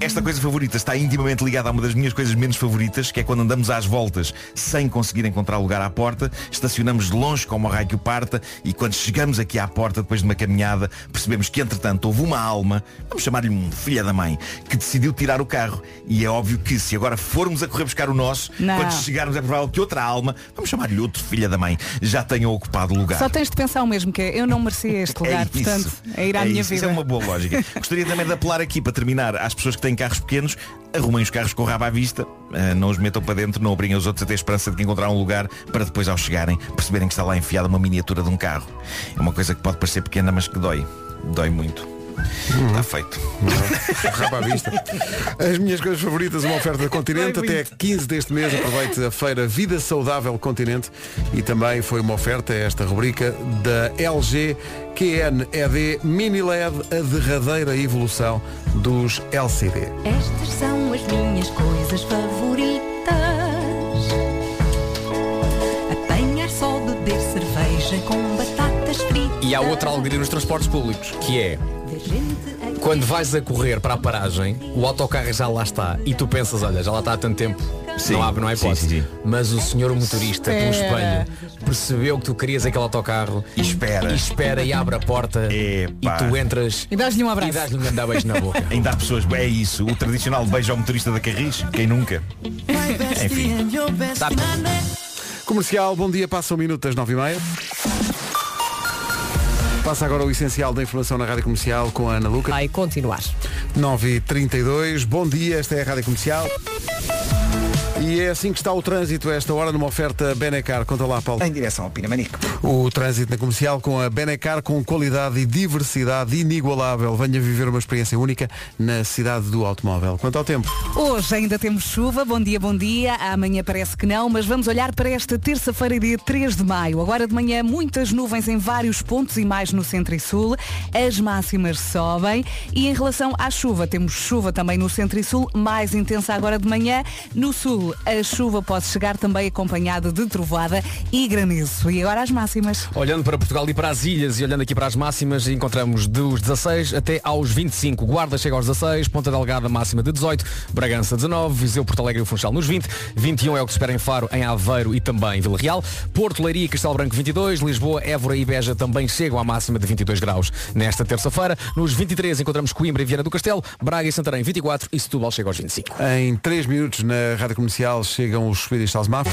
Esta coisa favorita está intimamente ligada a uma das minhas coisas menos favoritas, que é quando andamos às voltas sem conseguir encontrar lugar à porta, estacionamos de longe como o raio que o parta e quando chegamos aqui à porta, depois de uma caminhada, percebemos que entretanto houve uma alma, vamos chamar-lhe um filho da mãe, que decidiu tirar o carro. E é óbvio que se agora formos a correr buscar o nosso, Não. quando chegarmos é provável que outra alma, vamos chamar-lhe outro filho da mãe, já tenha ocupado o lugar. Só tens de pensar o mesmo, que é eu não merecia este lugar, É portanto, é ir à É minha isso, vida. Isso é uma boa lógica. Gostaria também de apelar aqui para terminar às pessoas que têm carros pequenos, arrumem os carros com o rabo à vista, ah, não os metam para dentro, não obriguem os outros a ter esperança de que encontraram um lugar para depois ao chegarem perceberem que está lá enfiada uma miniatura de um carro. É uma coisa que pode parecer pequena, mas que dói. Dói muito. Está feito. À vista. As minhas coisas favoritas, uma oferta da Continente. Até 15 deste mês aproveite a feira Vida Saudável Continente. E também foi uma oferta, esta rubrica, da LG QNED Mini LED, a derradeira evolução dos LCD. Estas são as minhas coisas favoritas. Apanhar só beber cerveja com batatas fritas. E há outra alegria nos transportes públicos, que é quando vais a correr para a paragem, o autocarro já lá está e tu pensas, olha, já lá está há tanto tempo, Sim, não há, não sim, hipótese. Mas o senhor motorista, Espera. espelho, percebeu que tu querias aquele autocarro E espera. e espera e abre a porta e Epá. tu entras E dás-lhe um e abraço. dás-lhe um grande beijo na boca. Ainda há pessoas, é isso, o tradicional beijo ao motorista da Carris, quem nunca? Enfim, Tá- Comercial, bom dia, passa um minuto das 9h30. Passa agora o essencial da informação na Rádio Comercial com a Ana Luca. Vai continuar. 9h32, bom dia, esta é a Rádio Comercial. E é assim que está o trânsito a esta hora numa oferta Benecar. Conta lá, Paulo. Em direção ao Pinamanico. O trânsito na comercial com a Benecar com qualidade e diversidade inigualável. Venha viver uma experiência única na cidade do automóvel. Quanto ao tempo? Hoje ainda temos chuva, bom dia, bom dia. Amanhã parece que não, mas vamos olhar para esta terça-feira, dia 3 de maio. Agora de manhã, muitas nuvens em vários pontos e mais no centro e sul. As máximas sobem. E em relação à chuva, temos chuva também no centro e sul, mais intensa agora de manhã. No sul, a chuva pode chegar também acompanhada de trovoada e granizo. E agora as máximas. Olhando para Portugal e para as ilhas e olhando aqui para as máximas, encontramos dos 16 até aos 25. Guarda chega aos 16, Ponta Delgada máxima de 18, Bragança 19, Viseu, Porto Alegre e Funchal nos 20, 21 é o que se espera em Faro, em Aveiro e também em Vila Real, Porto Leiria e Castelo Branco 22, Lisboa, Évora e Beja também chegam à máxima de 22 graus. Nesta terça-feira, nos 23 encontramos Coimbra e Viana do Castelo, Braga e Santarém 24 e Setúbal chega aos 25. Em 3 minutos na Rádio Comercial chegam os Swedish House Mafia.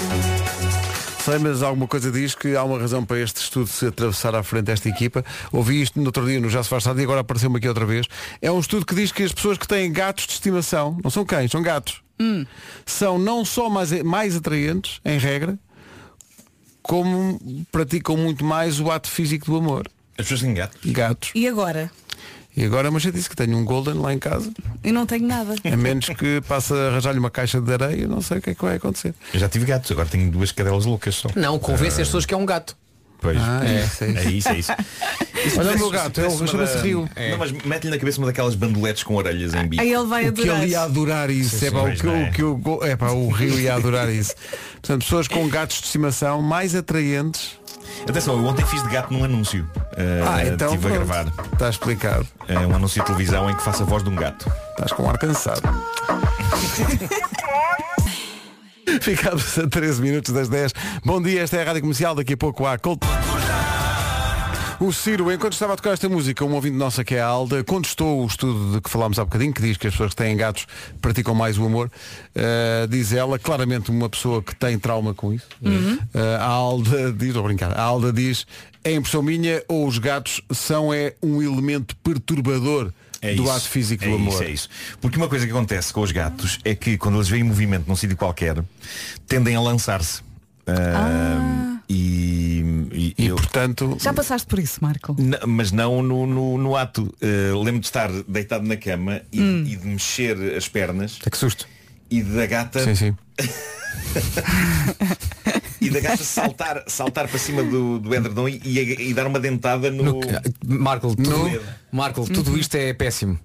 Sei, mas alguma coisa diz que há uma razão para este estudo se atravessar à frente desta equipa. Ouvi isto no outro dia no Já se faz tarde e agora apareceu-me aqui outra vez. É um estudo que diz que as pessoas que têm gatos de estimação, não são cães, são gatos, são não só mais, mais atraentes, em regra, como praticam muito mais o ato físico do amor. as pessoas têm gato. Gatos. E agora? E agora, mas eu disse que tenho um Golden lá em casa, Eu não tenho nada. a menos que passe a arranjar-lhe uma caixa de areia, não sei o que é que vai acontecer. Eu já tive gatos, agora tenho duas cadelas loucas só. Não, convence as pessoas que é um gato. Pois. Ah, é isso, é isso. É isso, é isso. Olha o meu gato, parece ele uma chama-se da- Rio. Não, mas mete-lhe na cabeça uma daquelas bandoletes com orelhas em bico. Aí ele vai O que adorar. ele ia adorar isso, Sim, é pá, o pois que, não é. o que o, go- é pá, o Rio ia adorar isso. Portanto, pessoas com gatos de estimação mais atraentes. Atenção, eu ontem fiz de gato num anúncio. Uh, Ah, então Estive a pronto. gravar Está explicado. uh, um anúncio de televisão em que faço a voz de um gato. Estás com um ar cansado. Ficámos a 13 minutos das 10. Bom dia, esta é a Rádio Comercial, daqui a pouco há Colt. O Ciro, enquanto estava a tocar esta música, um ouvinte nossa que é a Alda, contestou o estudo de que falámos há bocadinho, que diz que as pessoas que têm gatos praticam mais o amor. Uh, diz ela, claramente uma pessoa que tem trauma com isso. Uhum. Uh, a Alda diz, vou brincar, a Alda diz, é impressão minha ou os gatos são é um elemento perturbador É do isso, ato físico é do amor. Isso, é isso. Porque uma coisa que acontece com os gatos é que quando eles veem movimento num sítio qualquer, tendem a lançar-se. Uh, E, e, E eu- portanto, Já passaste por isso, Marco? Mas não no, no, no ato. Uh, Lembro de estar deitado na cama e, Hum. e de mexer as pernas É que susto. e da gata sim, sim. e da gata saltar, saltar para cima do, do edredom e, e- e dar uma dentada no. No- Marco, tudo, No- Marco, tudo isto é péssimo.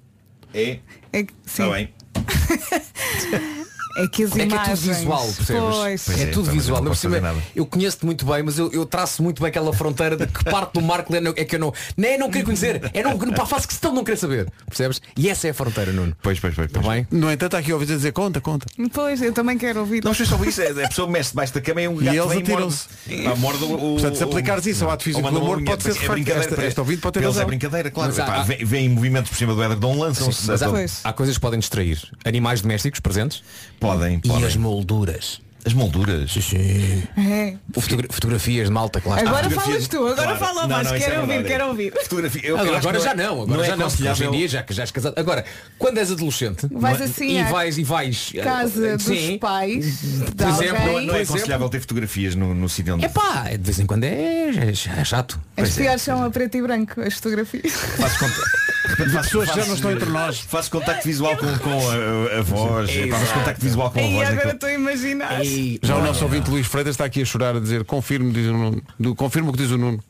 É? É. Está bem. É que as É que é tudo imagens. visual, percebes? Pois. Pois é, é, tudo visual. eu não fazer nada. eu conheço-te muito bem, mas eu, eu traço muito bem aquela fronteira de que parte do Marco é, não- é que eu não. Nem não quero conhecer, é não, pá, faço questão de não querer saber. Percebes? E essa é a fronteira, Nuno. Pois, pois, pois. Está pois. bem? No entanto, há aqui ouvidos a dizer conta, conta. Pois, eu também quero ouvir. Não sei só isso, é, a pessoa mexe debaixo da cama e um gato eles e morde. atiram-se. Portanto, se aplicares isso ao ato físico do amor, pode ser é facto. brincadeira. Este ouvinte pode ter eles é razão. brincadeira, claro. Vem movimentos por cima do edredom, lançam-se. Há coisas que podem distrair. Animais domésticos presentes Podem, e podem. as molduras. As molduras. Sim. É. Fotogra- fotografias de malta que lá está. Agora fotografias- falas tu, agora Claro. fala Não, mais. não, Quero é ouvir, quero ouvir. Fotografia. eu- Agora, agora já não é- não, agora não é já não, porque hoje em dia já, que já és casado. Agora, quando és adolescente Vais não é? assim e vais e vais eh, Casa sim, dos pais Por exemplo, alguém. Não é aconselhável ter fotografias no, no sítio onde É pá, de vez em quando é, é, é chato. As Pois é, piores são a preto e branco, as fotografias. fazes conta. repente De pessoas que já não estão entre nós. Faço contacto visual com, com a, a voz. Faço contacto visual com a E voz. agora daquele- estou a imaginar. Já o nosso ouvinte Luís Freitas está aqui a chorar a dizer confirmo, diz o Nuno. Do, confirmo o que diz o Nuno.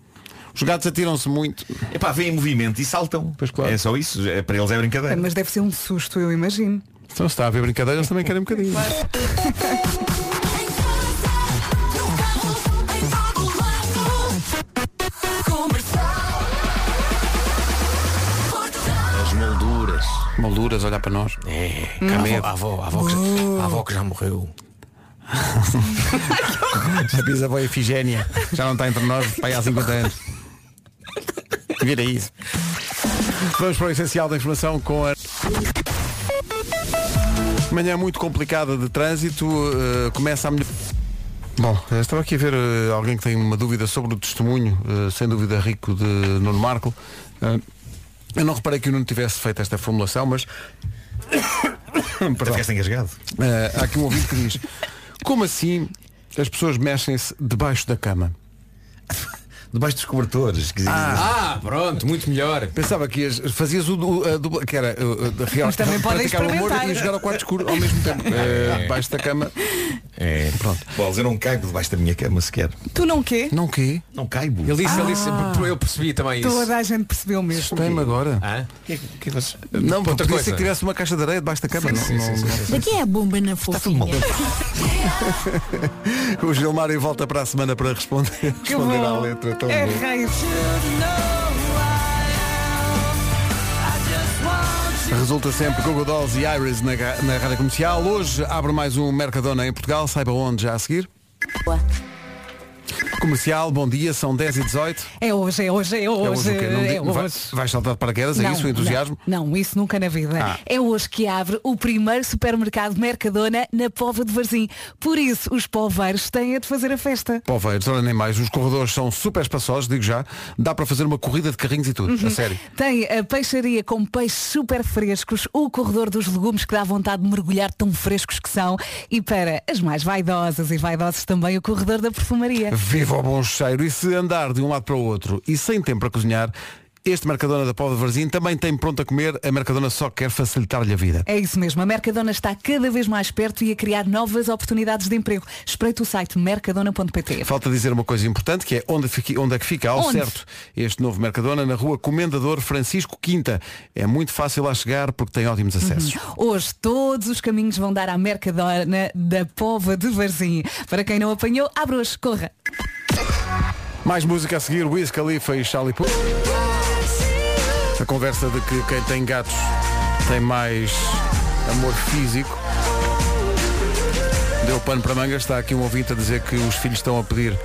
Os gatos atiram-se muito. Epá, vêm em movimento e saltam. É só isso. É, para eles é brincadeira. Mas deve ser um susto, eu imagino. Então se está a ver brincadeiras, eles também querem um bocadinho. As molduras. Molduras, olhar para nós. É, Hum. a avó, a avó, a avó, que, já- a avó que já morreu. A bisavó Efigénia já não está entre nós pai, há 50 anos. Vira isso. Vamos para o essencial da informação com a. Manhã muito complicada de trânsito. eh, começa a melhor. Bom, estava aqui a ver eh, alguém que tem uma dúvida sobre o testemunho, eh, sem dúvida rico, de Nuno Marco. Eh, eu não reparei que o Nuno tivesse feito esta formulação, mas. Ficaste engasgado. Eh, há aqui um ouvinte que diz Como assim as pessoas mexem-se debaixo da cama? Debaixo dos cobertores. quer dizer, Ah, pronto, muito melhor. Pensava que ias- fazias o du- a dupla, que era uh, uh, real, Mas também podem praticar o humor experimentar. e jogar ao quarto escuro ao mesmo tempo. Eh, debaixo da cama. É. Pronto. Bolas, eu não caibo debaixo da minha cama sequer. Tu não quê? Não quê? Não caibo. Ele disse, ele disse, Ah. eu percebi também isso. Toda a gente percebeu mesmo. Tem-me agora. Hã? Que, que vocês... Não, Outra podia coisa. ser que tivesse uma caixa de areia debaixo da cama. não, não- Daqui é a bomba na fofinha. O Gilmário volta para a semana para responder, Que responder à letra. Tão É bom. raiz. Resulta sempre Google Dolls e Iris na, na rádio comercial. Hoje abre mais um Mercadona em Portugal. Saiba onde já a seguir. Comercial, bom dia, são 10 e 18 É hoje, é hoje, é É hoje hoje. quê? Não é vai- hoje. Vais saltar de paraquedas? É Não, isso o entusiasmo? Não, não, isso nunca na vida. Ah. É hoje que abre o primeiro supermercado Mercadona na Pova de Varzim. Por isso, os poveiros têm a de fazer a festa. Poveiros, olha nem mais, os corredores são super espaçosos, digo já. Dá para fazer uma corrida de carrinhos e tudo, Uhum. a sério. Tem a peixaria com peixes super frescos, o corredor dos legumes que dá vontade de mergulhar tão frescos que são e para as mais vaidosas e vaidosos também o corredor da perfumaria. Viva o bom cheiro! E se andar de um lado para o outro e sem tempo para cozinhar, este Mercadona da Pova de Varzim também tem pronto a comer. A Mercadona só quer facilitar-lhe a vida. É isso mesmo, a Mercadona está cada vez mais perto e a criar novas oportunidades de emprego. Espreite o site mercadona.pt. Falta dizer uma coisa importante que é onde, fique- onde é que fica ao Onde? certo este novo Mercadona na rua Comendador Francisco Quinta. É muito fácil lá chegar porque tem ótimos acessos. Hoje todos os caminhos vão dar à Mercadona da Pova de Varzim. Para quem não apanhou, abre hoje, corra. Mais música a seguir, Wiz Khalifa e Charlie Puth. A conversa de que quem tem gatos tem mais amor físico. Deu pano para mangas, está aqui um ouvinte a dizer que os filhos estão a pedir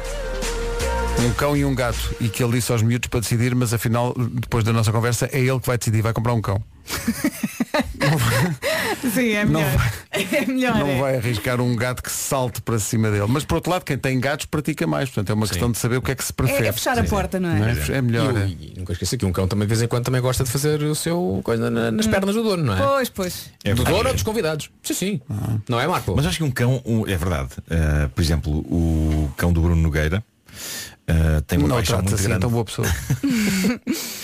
um cão e um gato e que ele disse aos miúdos para decidir, mas afinal, depois da nossa conversa, é ele que vai decidir, vai comprar um cão. Sim, é Não melhor. É melhor. Não é. vai arriscar um gato que salte para cima dele. Mas por outro lado, quem tem gatos pratica mais. Portanto, é uma questão de saber o que é que se prefere. É, é fechar a porta, não é? É, é melhor. é. E, e nunca esqueça que um cão também de vez em quando também gosta de fazer o seu coisa na- nas pernas do dono, não é? Pois, pois. É do dono ou dos convidados. Sim, sim. Não é, Marco? Mas acho que um cão, um- é verdade. Uh, por exemplo, o cão do Bruno Nogueira uh, tem uma Não paixão muito assim grande. tão boa pessoa.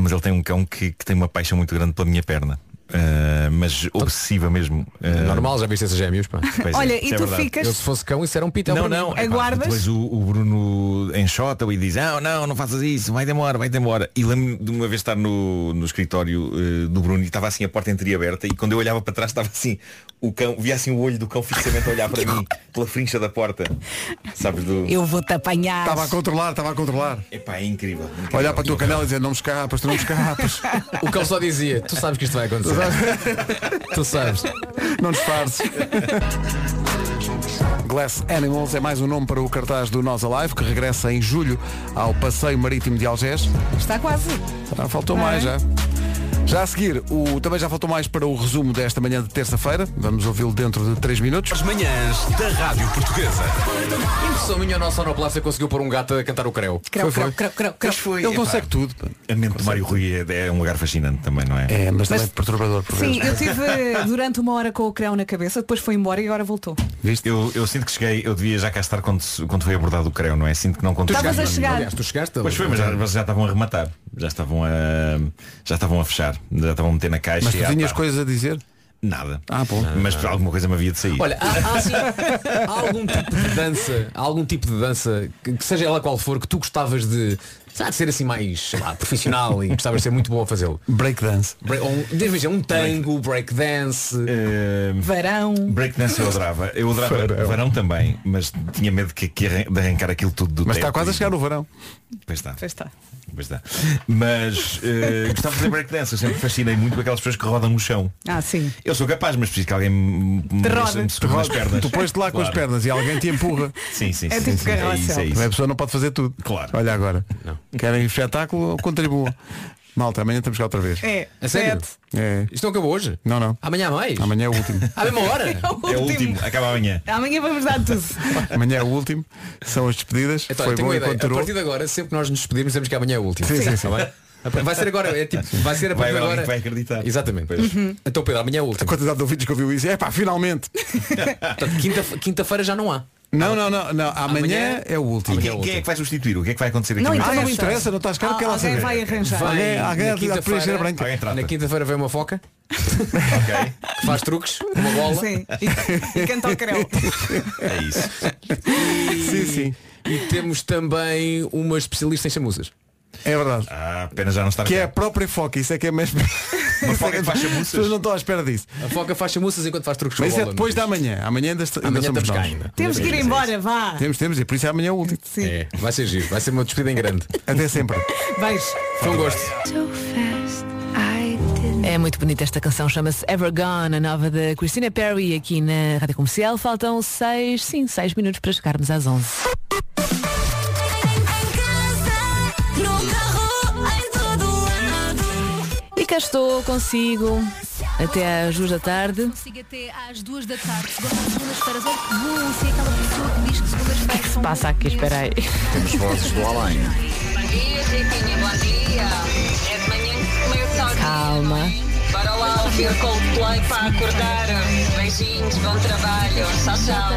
Mas ele tem um cão que, que tem uma paixão muito grande pela minha perna. Uh, mas obsessiva mesmo. Uh, Normal, já viste esses gêmeos, pá. pois é, Olha, isso e é tu verdade. ficas- Eu se fosse cão, isso era um pitão Não, não. epá, Aguardas? Depois o, o Bruno enxota-o e diz, ah, não, não faças isso, vai-te embora, vai-te embora. E lembro-me de uma vez estar no, no escritório eh, do Bruno e estava assim a porta entreaberta e quando eu olhava para trás estava assim, o cão, via assim o olho do cão fixamente a olhar para mim, pela frincha da porta. Sabes do. Eu vou-te apanhar. Estava a controlar, estava a controlar. Epá, é incrível. incrível. Olhar para a tua canela e dizer, não me escapas, tu não me escapas. O cão só dizia, tu sabes que isto vai acontecer. tu sabes. não disfarces. Glass Animals é mais um nome para o cartaz do Nós Alive, que regressa em julho ao Passeio Marítimo de Algés. Está quase. Ah, faltou mais é? já. Já a seguir, o, também já faltou mais para o resumo desta manhã de terça-feira. Vamos ouvi-lo dentro de 3 minutos. As manhãs da Rádio Portuguesa. Impressão minha, a nossa sonoplastia conseguiu pôr um gato a cantar o creu. Creu, foi, creu, creu, creu, foi, Ele epá, consegue tudo. A mente do Mário Rui é, é um lugar fascinante também, não é? É, mas, também Mas- perturbador por Sim, vezes. eu tive durante uma hora com o creu na cabeça, depois foi embora e agora voltou. Viste? Eu, eu sinto que cheguei, eu devia já cá estar quando, quando foi abordado o creu, não é? Sinto que não Estavas a chegar. Aliás, tu chegaste. Pois foi, mas já, mas já estavam a rematar. Já estavam a. Já estavam a fechar. Já estavam a meter na caixa. Mas tu ah, tinhas pá, coisas a dizer? Nada. Ah, bom. Mas alguma coisa me havia de sair. Olha, há, há, assim, há algum tipo de dança, algum tipo de dança, que, que seja ela qual for, que tu gostavas de, sabe, de ser assim mais sei lá, profissional e gostavas de ser muito bom a fazê-lo? Breakdance. Break, um, ser um tango, breakdance. Eh, Verão. Breakdance eu adorava. Eu adorava Verão. verão. também, mas tinha medo que, que arran- de arrancar aquilo tudo do Mas está quase a chegar o verão. Pois está. Já está. Pois está. Mas eh, gostava de fazer breakdance. Eu sempre fascinei muito com aquelas pessoas que rodam no chão. Ah, sim. Eu sou capaz, mas preciso que alguém me, me, Te me, roda. segure nas pernas. Tu pões-te lá com as Claro. pernas e alguém te empurra. Sim, sim, É sim. tipo sim, sim. É isso, é isso. a pessoa não pode fazer tudo. Claro. Olha agora. Querem espetáculo? Contribuam. Malta, amanhã estamos cá outra vez. É. A sério? É. Isto não acabou hoje? Não, não. Amanhã há mais? Amanhã é o último. À mesma hora? É o último, acaba amanhã. Amanhã vamos dar tudo. Amanhã é o último. São as despedidas. Então, Foi tenho bom uma ideia. enquanto A durou. partir de agora, sempre que nós nos despedirmos, dizemos que amanhã é o último. Sim, sim, Está bem? Vai ser agora, é tipo, vai ser a Vai agora. que vai acreditar. Exatamente. Uhum. Então Pedro, amanhã é o A último. quantidade de ouvintes que ouviu isso. É pá, finalmente. Portanto, quinta- Quinta-feira já não há. Não, não, não, não. Amanhã, Amanhã- é o último. E quem, quem é que vai substituir? O que é que vai acontecer aqui Não? Ah, não me interessa. interessa, não estás caro que ela Alguém saber. vai arranjar. Vai Alguém- alguém na a quinta-feira- branca. Alguém trata. Na quinta-feira vem uma foca Ok. que faz truques, uma bola. Sim. E, e canta o creu. É isso. Sim, sim. E temos também uma especialista em chamuças. É verdade. Ah, apenas já não estar Que é a cá. própria foca, isso é que é mesmo. Uma foca que faz As chamuças. pessoas não estão à espera disso. A foca faz chamuças enquanto faz truques com Mas a isso é bola. depois da manhã. Amanhã ainda, est- ainda Amanhã somos estamos cá nós. ainda. Temos que ir embora, vá. Temos, temos, e por isso é amanhã o último. Sim. É, vai ser giro, vai ser uma despedida em grande. Até sempre. Beijo. Foi um gosto. É muito bonita esta canção, chama-se Ever Gone, a nova da Christina Perry aqui na Rádio Comercial. Faltam seis, sim, seis minutos para chegarmos às 11. Cá estou consigo até às duas da tarde. Consigo até às duas da tarde. Se segundas-feiras, olha que bom ser aquela pessoa que diz que segundas-feiras são. Passa aqui, espera aí. Temos vozes do além. Bom dia, Chiquinha, bom dia. É de manhã que começa o. Calma. Bora lá ouvir Coldplay para acordar. Beijinhos, bom trabalho. Tchau, tchau.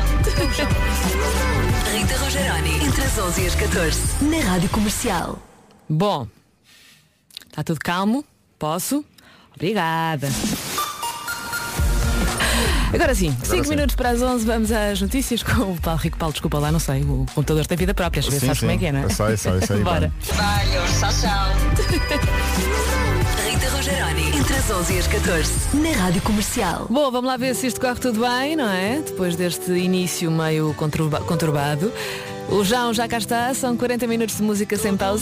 Rita Rogeroni, entre as 11 e as 14, na Rádio Comercial. Bom, está tudo calmo? Posso? Obrigada. Agora sim, 5 sim. minutos para as 11, vamos às notícias com o Paulo Rico. Paulo, desculpa lá, não sei, o computador tem vida própria, às vezes Sim, sabes como é que é, não é? Eu sei, sei, sei, Bora. Trabalho. Tchau, tchau. Rita Rogeroni, entre as 11 e as 14, na Rádio Comercial. Bom, vamos lá ver se isto corre tudo bem, não é? Depois deste início meio conturba- conturbado. O João já cá está, são 40 minutos de música sem pausa.